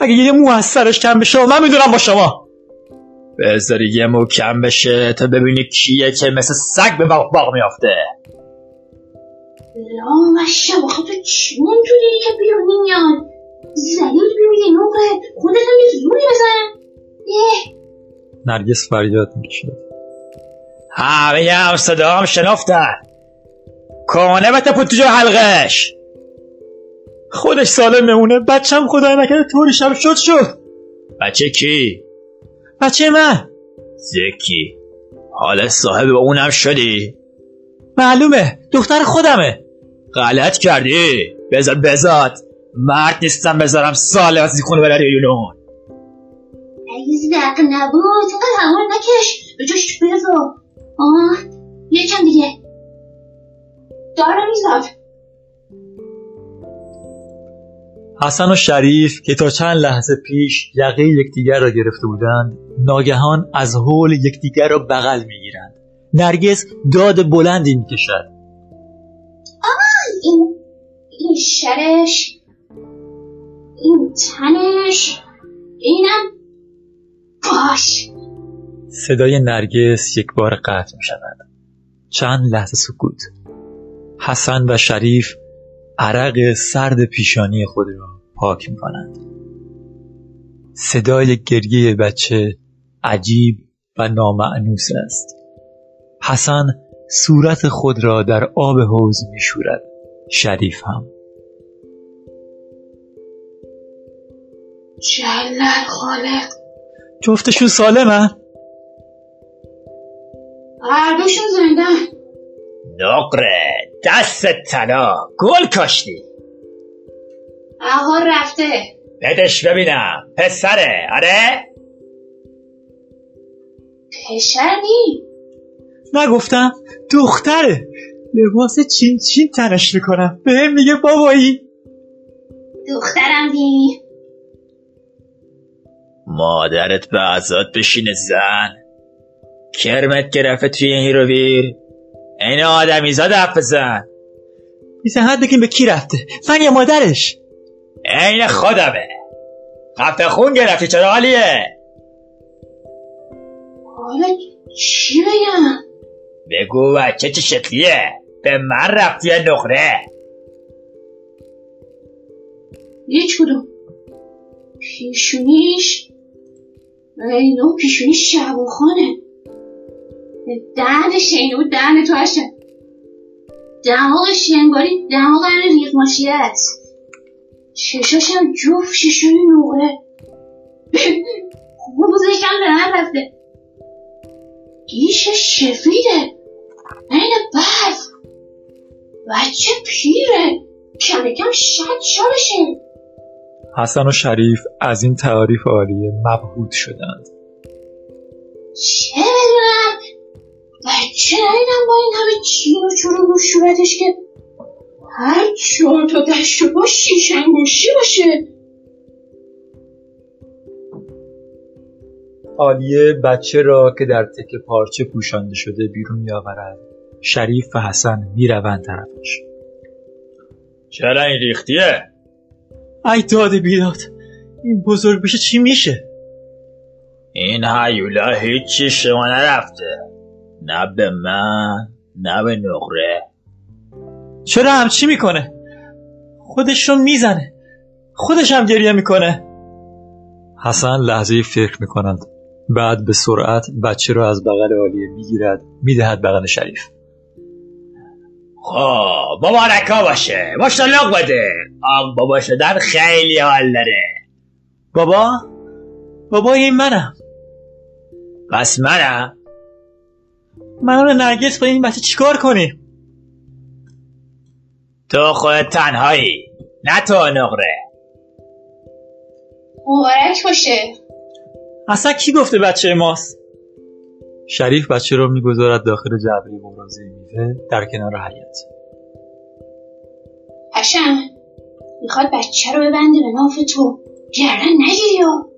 اگه یه مو از سرش کم بشه من می‌دونم با شما. بذاری یه مو کم بشه تا ببینی کیه که مثل سگ به باغ, باغ میافته. لا مشه آخه تو چون تو دیدی که بیرون نمیاد زلیل بیمیده نوقه خودت هم یه زوری بزن نرگس فریاد می‌کشد همه هم صدا هم شنفتن کنه بته پود تو جو حلقش خودش سالم میمونه بچم خدای نکرده طوری شب شد شد. بچه کی؟ بچه من. زکی حالا صاحب اونم شدی؟ معلومه دختر خودمه. غلط کردی. بذار بذات. مرد نیستم بذارم ساله از خونه بره یونون اگه زرق نبود. اینقدر همون نکش. به جاش بذار آه یکم دیگه. دارم میزاد حسن و شریف که تا چند لحظه پیش یقه یکدیگر را گرفته بودند ناگهان از حول یکدیگر را بغل می‌گیرند. نرگس داد بلندی می‌کشد. این این شرش. این تنش اینم باش. صدای نرگس یک بار قطع می شود. چند لحظه سکوت. حسن و شریف عرق سرد پیشانی خود را پاک می کنند. صدای گریه بچه عجیب و نامعنوس است. حسن صورت خود را در آب حوض می شورد. شریف هم. جلل خالق جفتشون سالمه؟ هر دوشون زنده. نقره دست طلا گل کاشتی. آقا رفته. بدش ببینم پسره آره؟ پشر نی نگفتم دختره. لباس چین چین تنش می‌کنم به هم میگه بابایی. دخترم دی مادرت به ازاد بشینه زن. کرمت گرفته توی این رو بیر این آدمی زاد حرف بزن. بیزن حد بگیم به کی رفته؟ من یا مادرش؟ عین خودمه. خفه خون گرفتی چرا حالیه؟ حالا چی بگم؟ بگو بچه چه شکلیه؟ به من رفتی یه نقره؟ هیچ کدوم. پیشونیش اینو پیشونی شبو خانه دهنش اینو دهن تو هشه دماغش انگاری دماغ همه ریغ ماشیه است. چشاش هم جفت ششونی نوره خوزش هم به من رفته. گیشش سفیده این برف بچه پیره. کم کم شد سالشه حسن و شریف از این تعاریف عالیه مبهوت شدند. چه بدونم بچه ندیدم با این همه چین و چروک رو صورتش که هر چهار تا دشت و با شیش انگوشی باشه؟ عالیه بچه را که در تکه پارچه پوشانده شده بیرون میآورد. شریف و حسن می‌روند طرفش. چرا این ریختیه؟ ای داد بیداد این بزرگ بشه چی میشه؟ این هیولا هیچی شما نرفته نه به من نه به نقره. چرا همچی می‌کنه؟ خودش رو می‌زنه خودش هم گریه می‌کنه. حسن لحظه فکر می‌کنند بعد به سرعت بچه رو از بغل عالیه می‌گیرد می‌دهد بغل شریف. خب مبارکا باشه. ماشالله بده. آم بابا شدن خیلی حال داره. بابا؟ بابا این منم. پس منم؟ من و نرگس با این بچه چیکار کنیم تو خودت تنهایی. نه تو نقره. مبارک باشه. اصلا کی گفته بچه ماست؟ شریف بچه رو می‌گذارد داخل جعبه مبرازه میوه در کنار حیات حشم می‌خواد بچه رو ببنده به ناف تو. گردن نگیری یا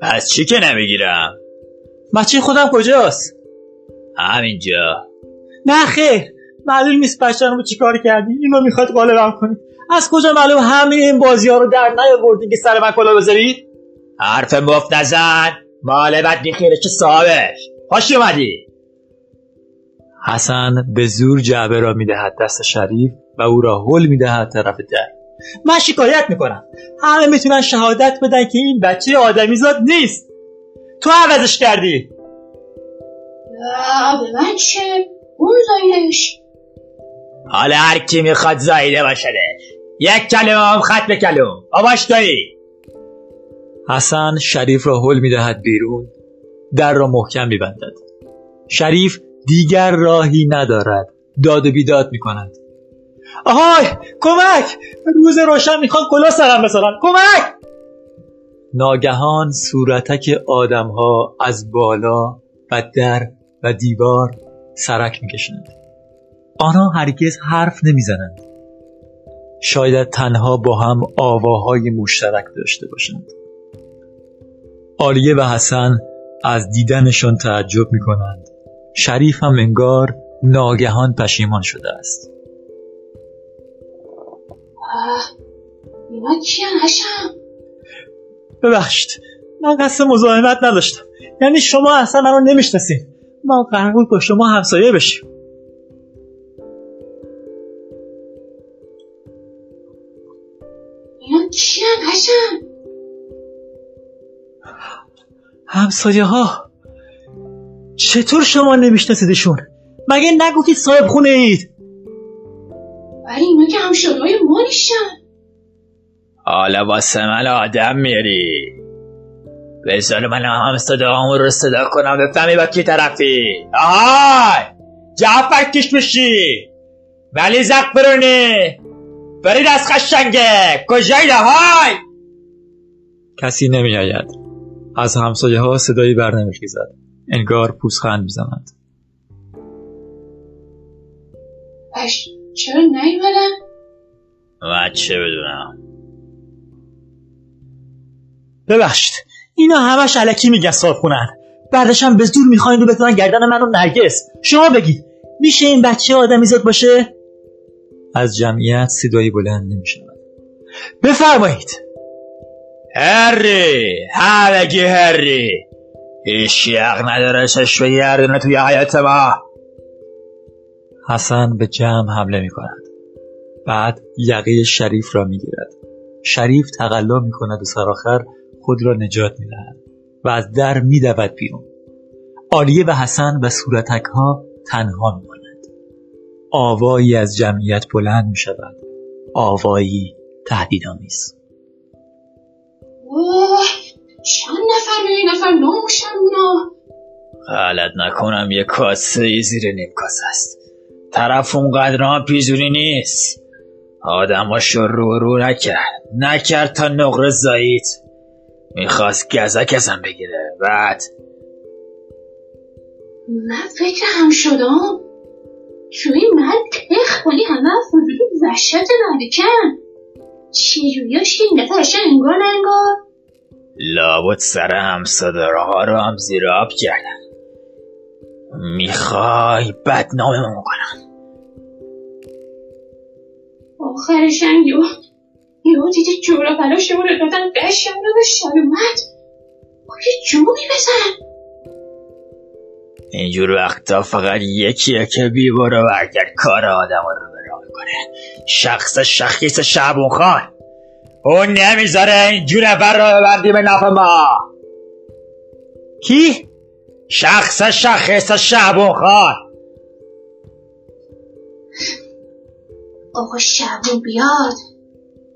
پس چی که نمی‌گیرم؟ بچه خودم کجاست؟ همینجا. نه خیر. معلوم نیست بچه رو چیکار کردی. اینو می‌خواد قالبم کنی. از کجا معلوم همه این بازی ها رو در نیاوردی که سر من کلا بذاری؟ حرف مفت نزن. مال بد بیخیره چه صاحبش خوش اومدی. حسن به زور جعبه را می‌دهد دست شریف و او را هل می‌دهد طرف در. من شکایت می‌کنم. همه می‌تونن شهادت بدن که این بچه آدمیزاد نیست. تو عوضش کردی. نه، به من چه؟ اون زایدش. حالا هر کی می‌خواد زایده باشدش. یک کلمه هم خط به کلم. آباش دایی. حسن شریف را هل می‌دهد بیرون در را محکم میبندد. شریف دیگر راهی ندارد داد و بیداد می‌کند. آهای کمک! روز روشن می‌خوان کلا سرم بسارن کمک! ناگهان صورتک آدمها از بالا و در و دیوار سرک می‌کشند. آنها هرگز حرف نمی‌زنند. شاید تنها با هم آواهای مشترک داشته باشند. آلیه و حسن از دیدنشان تعجب می کنند شریف هم انگار ناگهان پشیمان شده است. اینا کیان حشم ببخشید من قصد مزاحمت نداشتم. یعنی شما اصلا منو نمی‌شناسید ما قرار بود با شما همسایه بشیم. اینا کیان حشم همسایه ها چطور شما نمیشناسیدشون؟ مگه نگفتید صاحب خونه اید؟ ولی اینا که همشدهای ما نیستن. حالا واسه من آدم میری. بذار من هم صدامو رو صدا کنم بفهمی با کی طرفی. آهای! جعفر کش بشی ولی زق برونی! برید از خشنگه. کجایی؟ های کسی نمی آید از همسایه ها صدایی بر نمیخیزد انگار پوزخند می‌زنند اش چرا نیومدن؟ من چه بدونم. ببخشید اینا همش علکی میگن صاحب خونن بعدش هم به زور می‌خواین رو بتونن گردن من و نرگس. شما بگید میشه این بچه آدمی زاد باشه؟ از جمعیت صدایی بلند نمی‌شود. بفرمایید. هری همگی هری. هیچ یق نداره چشم گردونه توی حیات ما. حسن به جمع حمله می کند بعد یقه شریف را می گیرد شریف تقلا می کند و سرآخر خود را نجات می دهد و از در می دود بیرون. آلیه و حسن و صورتک ها تنها می کنند آوایی از جمعیت بلند می شود آوایی تهدیدآمیز. ناموشن اونا. غلط نکنم یه کاسه ای زیر نیم کاسه است طرف اونقدر هم پیزونی نیست. آدماشو رو رو نکرد. نکرد تا نقره زایید می‌خواست گزک ازم بگیره. بعد من فکر هم شدم. توی من تخ کنی همه وحشت مالکن چجوریاش که این دفعه انگار انگار لابد سر همسادارها رو هم زیر آب کردن. می‌خوای بدناممون کنم آخرش هم یو. یهو دیدی جورا بلاشمون رو دادن قشم رو به شلومت یه جومی بزن. اینجور وقتا فقط یکیه که بیبارو برگرد کار آدم رو به راه کنه شخص شخیص شعبون خان. اون نمی‌ذاره اینجور بر رو نفع ما. کی؟ شخص شخیص شعبون خان. آقا شعبون بیاد.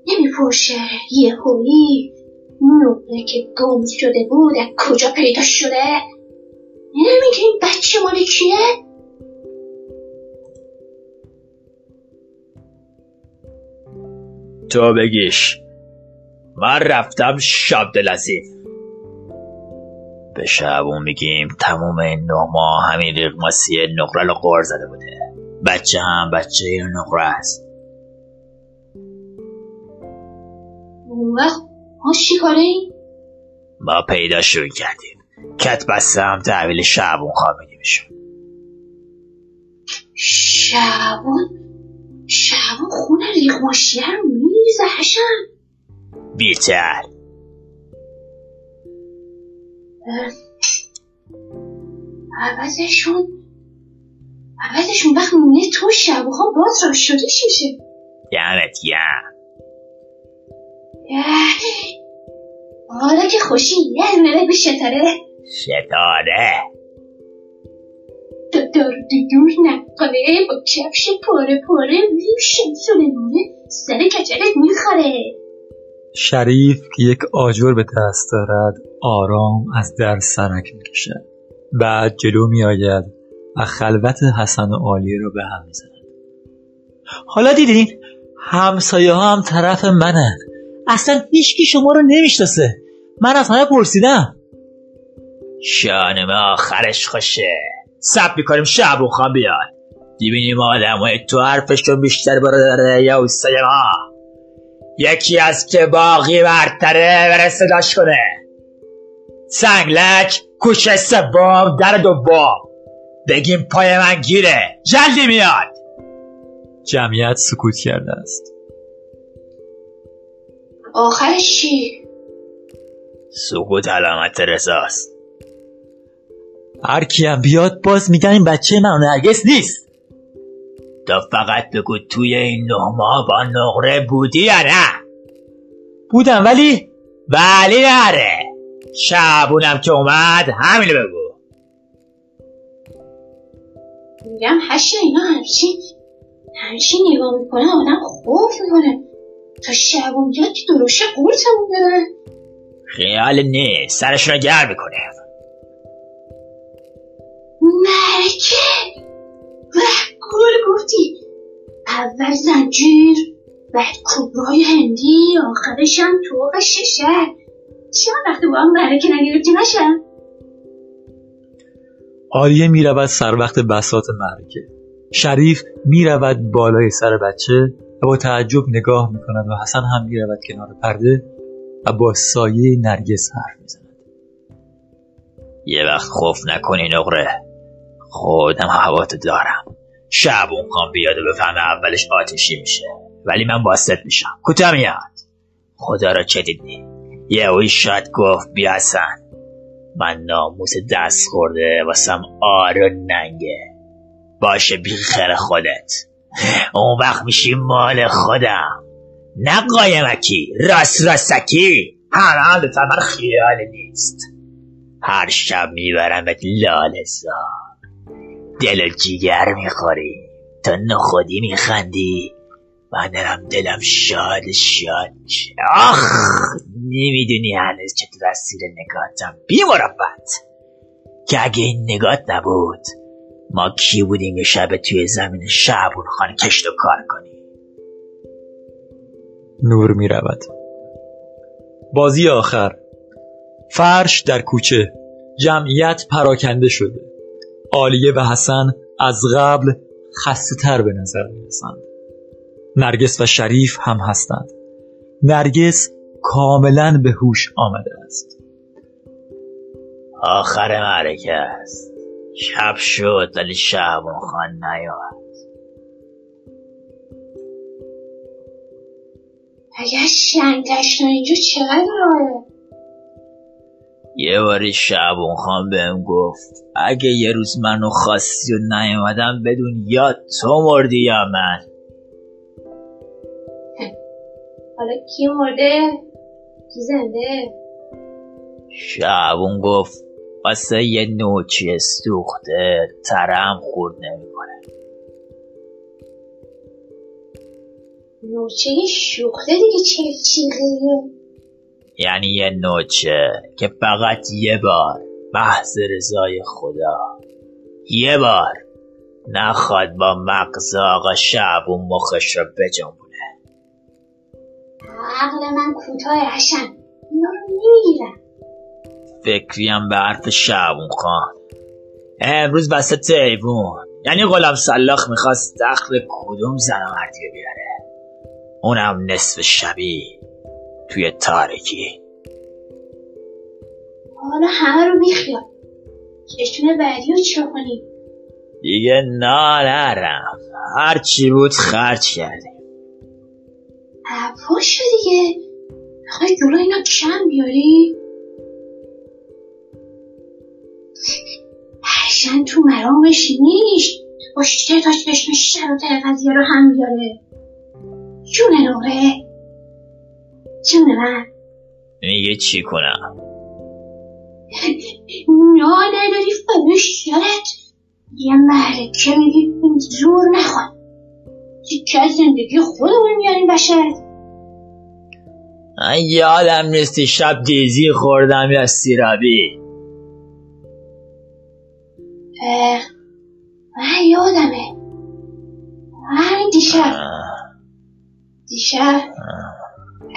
نمیپرشه یه هویی نقره که گم شده بود از کجا پیدا شده؟ نمیگه این بچه مال کیه؟ تو بگیش. من رفتم شب دلزیف به شعبون میگیم تموم این نه ماه همین نقره رو قور زده بوده. بچه هم بچه این نقره است. اون وقت ما چی کاره این؟ ما پیداشون کردیم. کت بسته هم تحویل شعبون خواه میدیمشون شعبان شعبان خون ریغماشیه رو میریزه حشم. بیتر عوضشون عوضشون وقت مونه تو شعبان ها باز را شده شیشه. دمت گرم حالا که خوشی یه دونه به شتاره. ستاره دار دور نقاله با کفش پاره پاره ریشم سلیمانه سر کچلت می‌خوره. شریف که یک آجر به دست دارد آرام از در سرک می‌کشد. بعد جلو میآید و خلوت حسن و عالیه رو به هم می‌زند. حالا دیدین همسایه ها هم طرف منن اصلا هیچکی شما رو نمی‌شناسه. من از همه پرسیدم. شانم آخرش خوشه. سب می‌کنیم شعبون خان بیاد. دیبینیم آدم های تو حرفشون بیشتر برادر یا اوستای ما یکی از که باقی برتره بره صداش کنه. سنگلک کوچه سوم در دوم. بگیم پای من گیره. جلدی میاد. جمعیت سکوت کرده است. آخرش چی؟ سکوت علامت رضاست. هر کیم بیاد باز میگن این بچه من و نرگس نیست. تو فقط بگو توی این نه ماه با نقره بودی یا نه؟ بودم ولی؟ ولی نره. شعبونم که اومد همینو بگو. میگم هشت اینا همچین همچین نگاه می‌کنه آدم خوف می‌کنه. تا شبون بیاد که درشه قورتمون بدن. خیال نیست سرشون رو گرم می‌کنه. مرکه! گل گفتی. اول زنجیر بعد کبرای هندی آخرش هم توق ششر. چند وقت با هم مرکه نگرفتی نشم؟ عالیه می‌رود سر وقت بسات معرکه شریف می‌رود بالای سر بچه و با تعجب نگاه می‌کند و حسن هم می‌رود کنار پرده و با سایه نرگس حرف می‌زند. یه وقت خوف نکنی نقره. خودم هواتو دارم. شعبون کن بیاد و بفهمه اولش آتشی میشه. ولی من باست میشم. کوتا میاد؟ خدا را چه دیدی یه اوی شاید گفت بیا حسن. من ناموس دست خورده واسم آر و ننگه. باشه بی خیر خودت. اون وقت میشی مال خودم. نه قایمکی راست راستکی. همه هم من خیال نیست. هر شب میبرمت لاله زار. دل و جیگر می‌خوری. تا نخودی میخندی. من دارم دلم شاد شاد آخ! نمی‌دونی هنوز چه تو دستیر نگاتم بی مربت. که اگه این نگات نبود ما کی بودیم یه شب توی زمین شعبون خان کشت و کار کنیم؟ نور می‌رود. بازی آخر. فرش در کوچه. جمعیت پراکنده شده. عالیه و حسن از قبل خسته تر به نظر می رسند. نرگس و شریف هم هستند. نرگس کاملا به هوش آمده است. آخر معرکه است. شب شد ولی شعبون خان نیاد اگر شنگشت اینجا چقدر راهه؟ یه باری شعبون خان بهم گفت اگه یه روز منو خواستی و نیومدم بدون یا تو مردی یا من؟ حالا کی مرده؟ کی زنده؟ شعبون گفت واسه یه نوچی سوخته ترم خورد نمی‌کنه. نوچه شوخته دیگه چه چیغه یعنی یه نوچه که فقط یه بار محض رضای خدا. یه بار نخواد با مغز آقا شعبون مخش رو بجنبونه. عقل من کوتاه حشن اینا رو نمی‌گیرم فکریم به حرف شعبون خان. امروز وسط ایوون یعنی غلام سلاخ می‌خواست دخل کدوم زن و مردی بیاره؟ اونم نصف شبی توی تاریکی حالا همه رو بیخیال چشون بعدی رو چه کنیم؟ دیگه نالرم هر چی بود خرج کردیم. پاشو دیگه. می‌خوای جلو اینا کم بیاری؟ حشن تو مرامش نیست. با سه تا چشم شر و قضیه رو هم بیاره. جون نوره. جون من میگه چی کنم نا نداری فرش یارت یه محرکه میگی زور نخوان که از زندگی خودمون میاریم بشر من یادم نیستی شب دیزی خوردم یا سیرابی من یادمه همین دیشب دیشب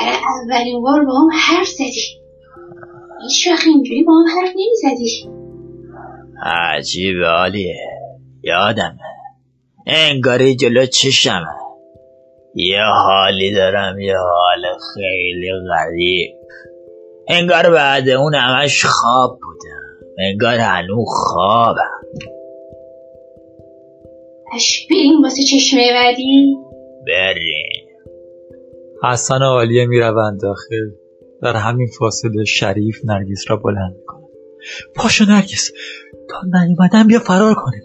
اولین بار با هم حرف زدی. هیچ وقت اینجوری با هم حرف نمی‌زدی. عجیب حالیه یادمه انگاری جلو چشمه یه حالی دارم یه حال خیلی غریب. انگار بعد اون همش خواب بودم. انگار هنو خوابم. اش بریم واسه چشمه بعدی. بریم. حسن و عالیه می‌روند داخل. در همین فاصله شریف نرگس را بلند می‌کند. پاشو نرگس تا نیومدن بیا فرار کنیم.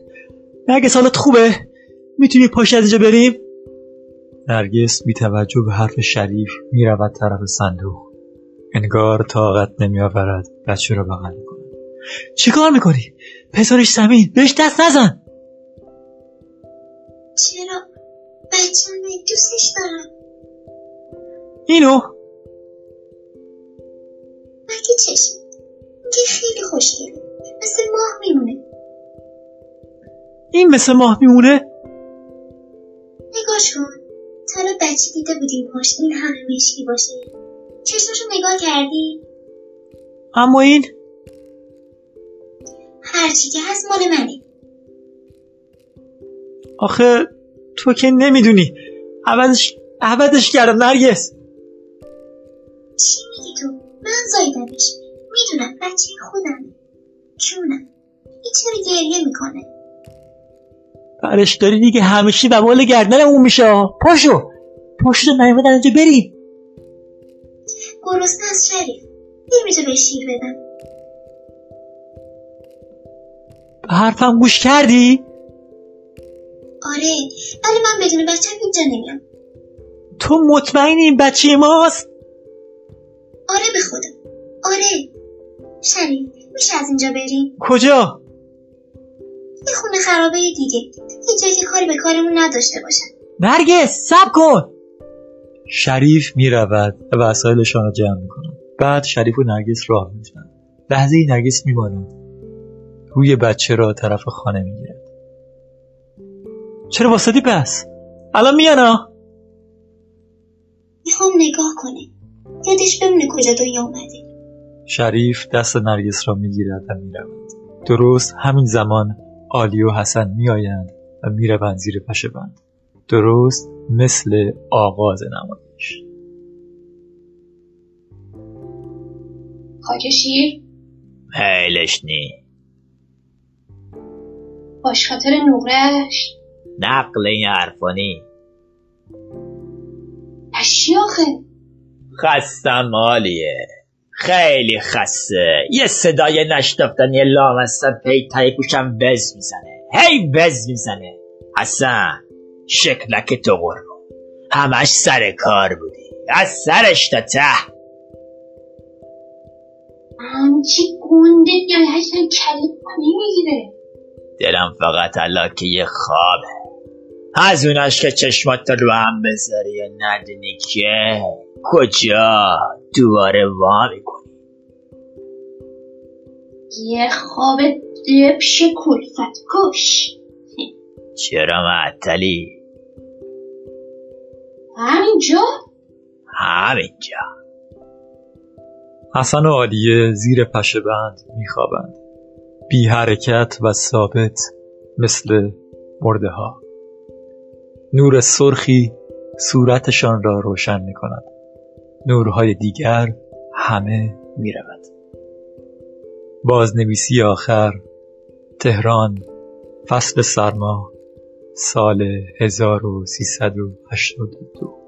نرگس حالت خوبه؟ می‌تونی پاش از اینجا بریم؟ نرگس بی توجه به حرف شریف می‌رود طرف صندوق. انگار طاقت نمیآورد بچه را بغل می‌کند چیکار می‌کنی؟ پسرش زمین بهش دست نزن! چرا؟ بچه دوستش دارم اینو؟ مگه چشم؟ میگه خیلی خوشگله. مثل ماه میمونه. این مثل ماه میمونه؟ نگاش کن. تا حالا بچه دیده بودی پاش این همه مشکی باشه. چشمشو نگاه کردی؟ اما این؟ هرچی که هست مال منه. آخه تو که نمی‌دونی. عوضش عوضش کردم نرگس. چی میگی تو من زایدمش می‌دونم بچه خودمه جونم این چرا گریه می‌کنه؟ برش داری دیگه همیشه بوال گردن اون میشه. پاشو. پاشو تا نیومدن اینجا بریم گرسنه از شریف. نمی‌تونه به شیر بدم. به حرفم گوش کردی؟ آره ولی من بدون بچه اینجا نمیام. تو مطمئنی این بچه ماست؟ آره به خودم آره. شریف میشه از اینجا بریم کجا؟ یه خونه خرابه دیگه. یه جایی که کاری به کارمون نداشته باشن. نرگس سب کن! شریف می‌رود و وسایلشان را جمع می‌کند. بعد شریف و نرگس راه میفتند لحظه ای نرگس میماند. روی بچه را طرف خانه می‌گیرد. چرا واسطی پس؟ الان میانا می‌خوام نگاه کنه یادش بمونه کجا دنیا اومده. شریف دست نرگس را می‌گیرد و می‌رود. درست همین زمان آلی و حسن میآیند و می‌روند زیر پشه بند درست مثل آغاز نمایش. خاک شیر؟ حیلش نی. باش خاطر نقرش نقل این حرفانی پس چی آخه. خستم عالیه خیلی خسته. یه صدای نشتفتن یه لامصب پی تای گوشم بز می‌زنه. هی بز می‌زنه. حسن شکلک تو قربون همش سر کار بودی. از سرش تا ته. همچی گنده میای هشتن کلت نمی‌گیره دلم فقط که یه خوابه. از اوناش که چشمات رو هم بذاری و ندونی که کجا؟ دوباره وا می‌کنی. یه خواب دبش کلفت کش. چرا معطلی؟ همینجا؟ همینجا. حسن و عالیه زیر پشه بند میخوابند. بی حرکت و ثابت مثل مرده ها. نور سرخی صورتشان را روشن می کند نورهای دیگر همه می رود بازنویسی آخر تهران فصل سرما سال 1382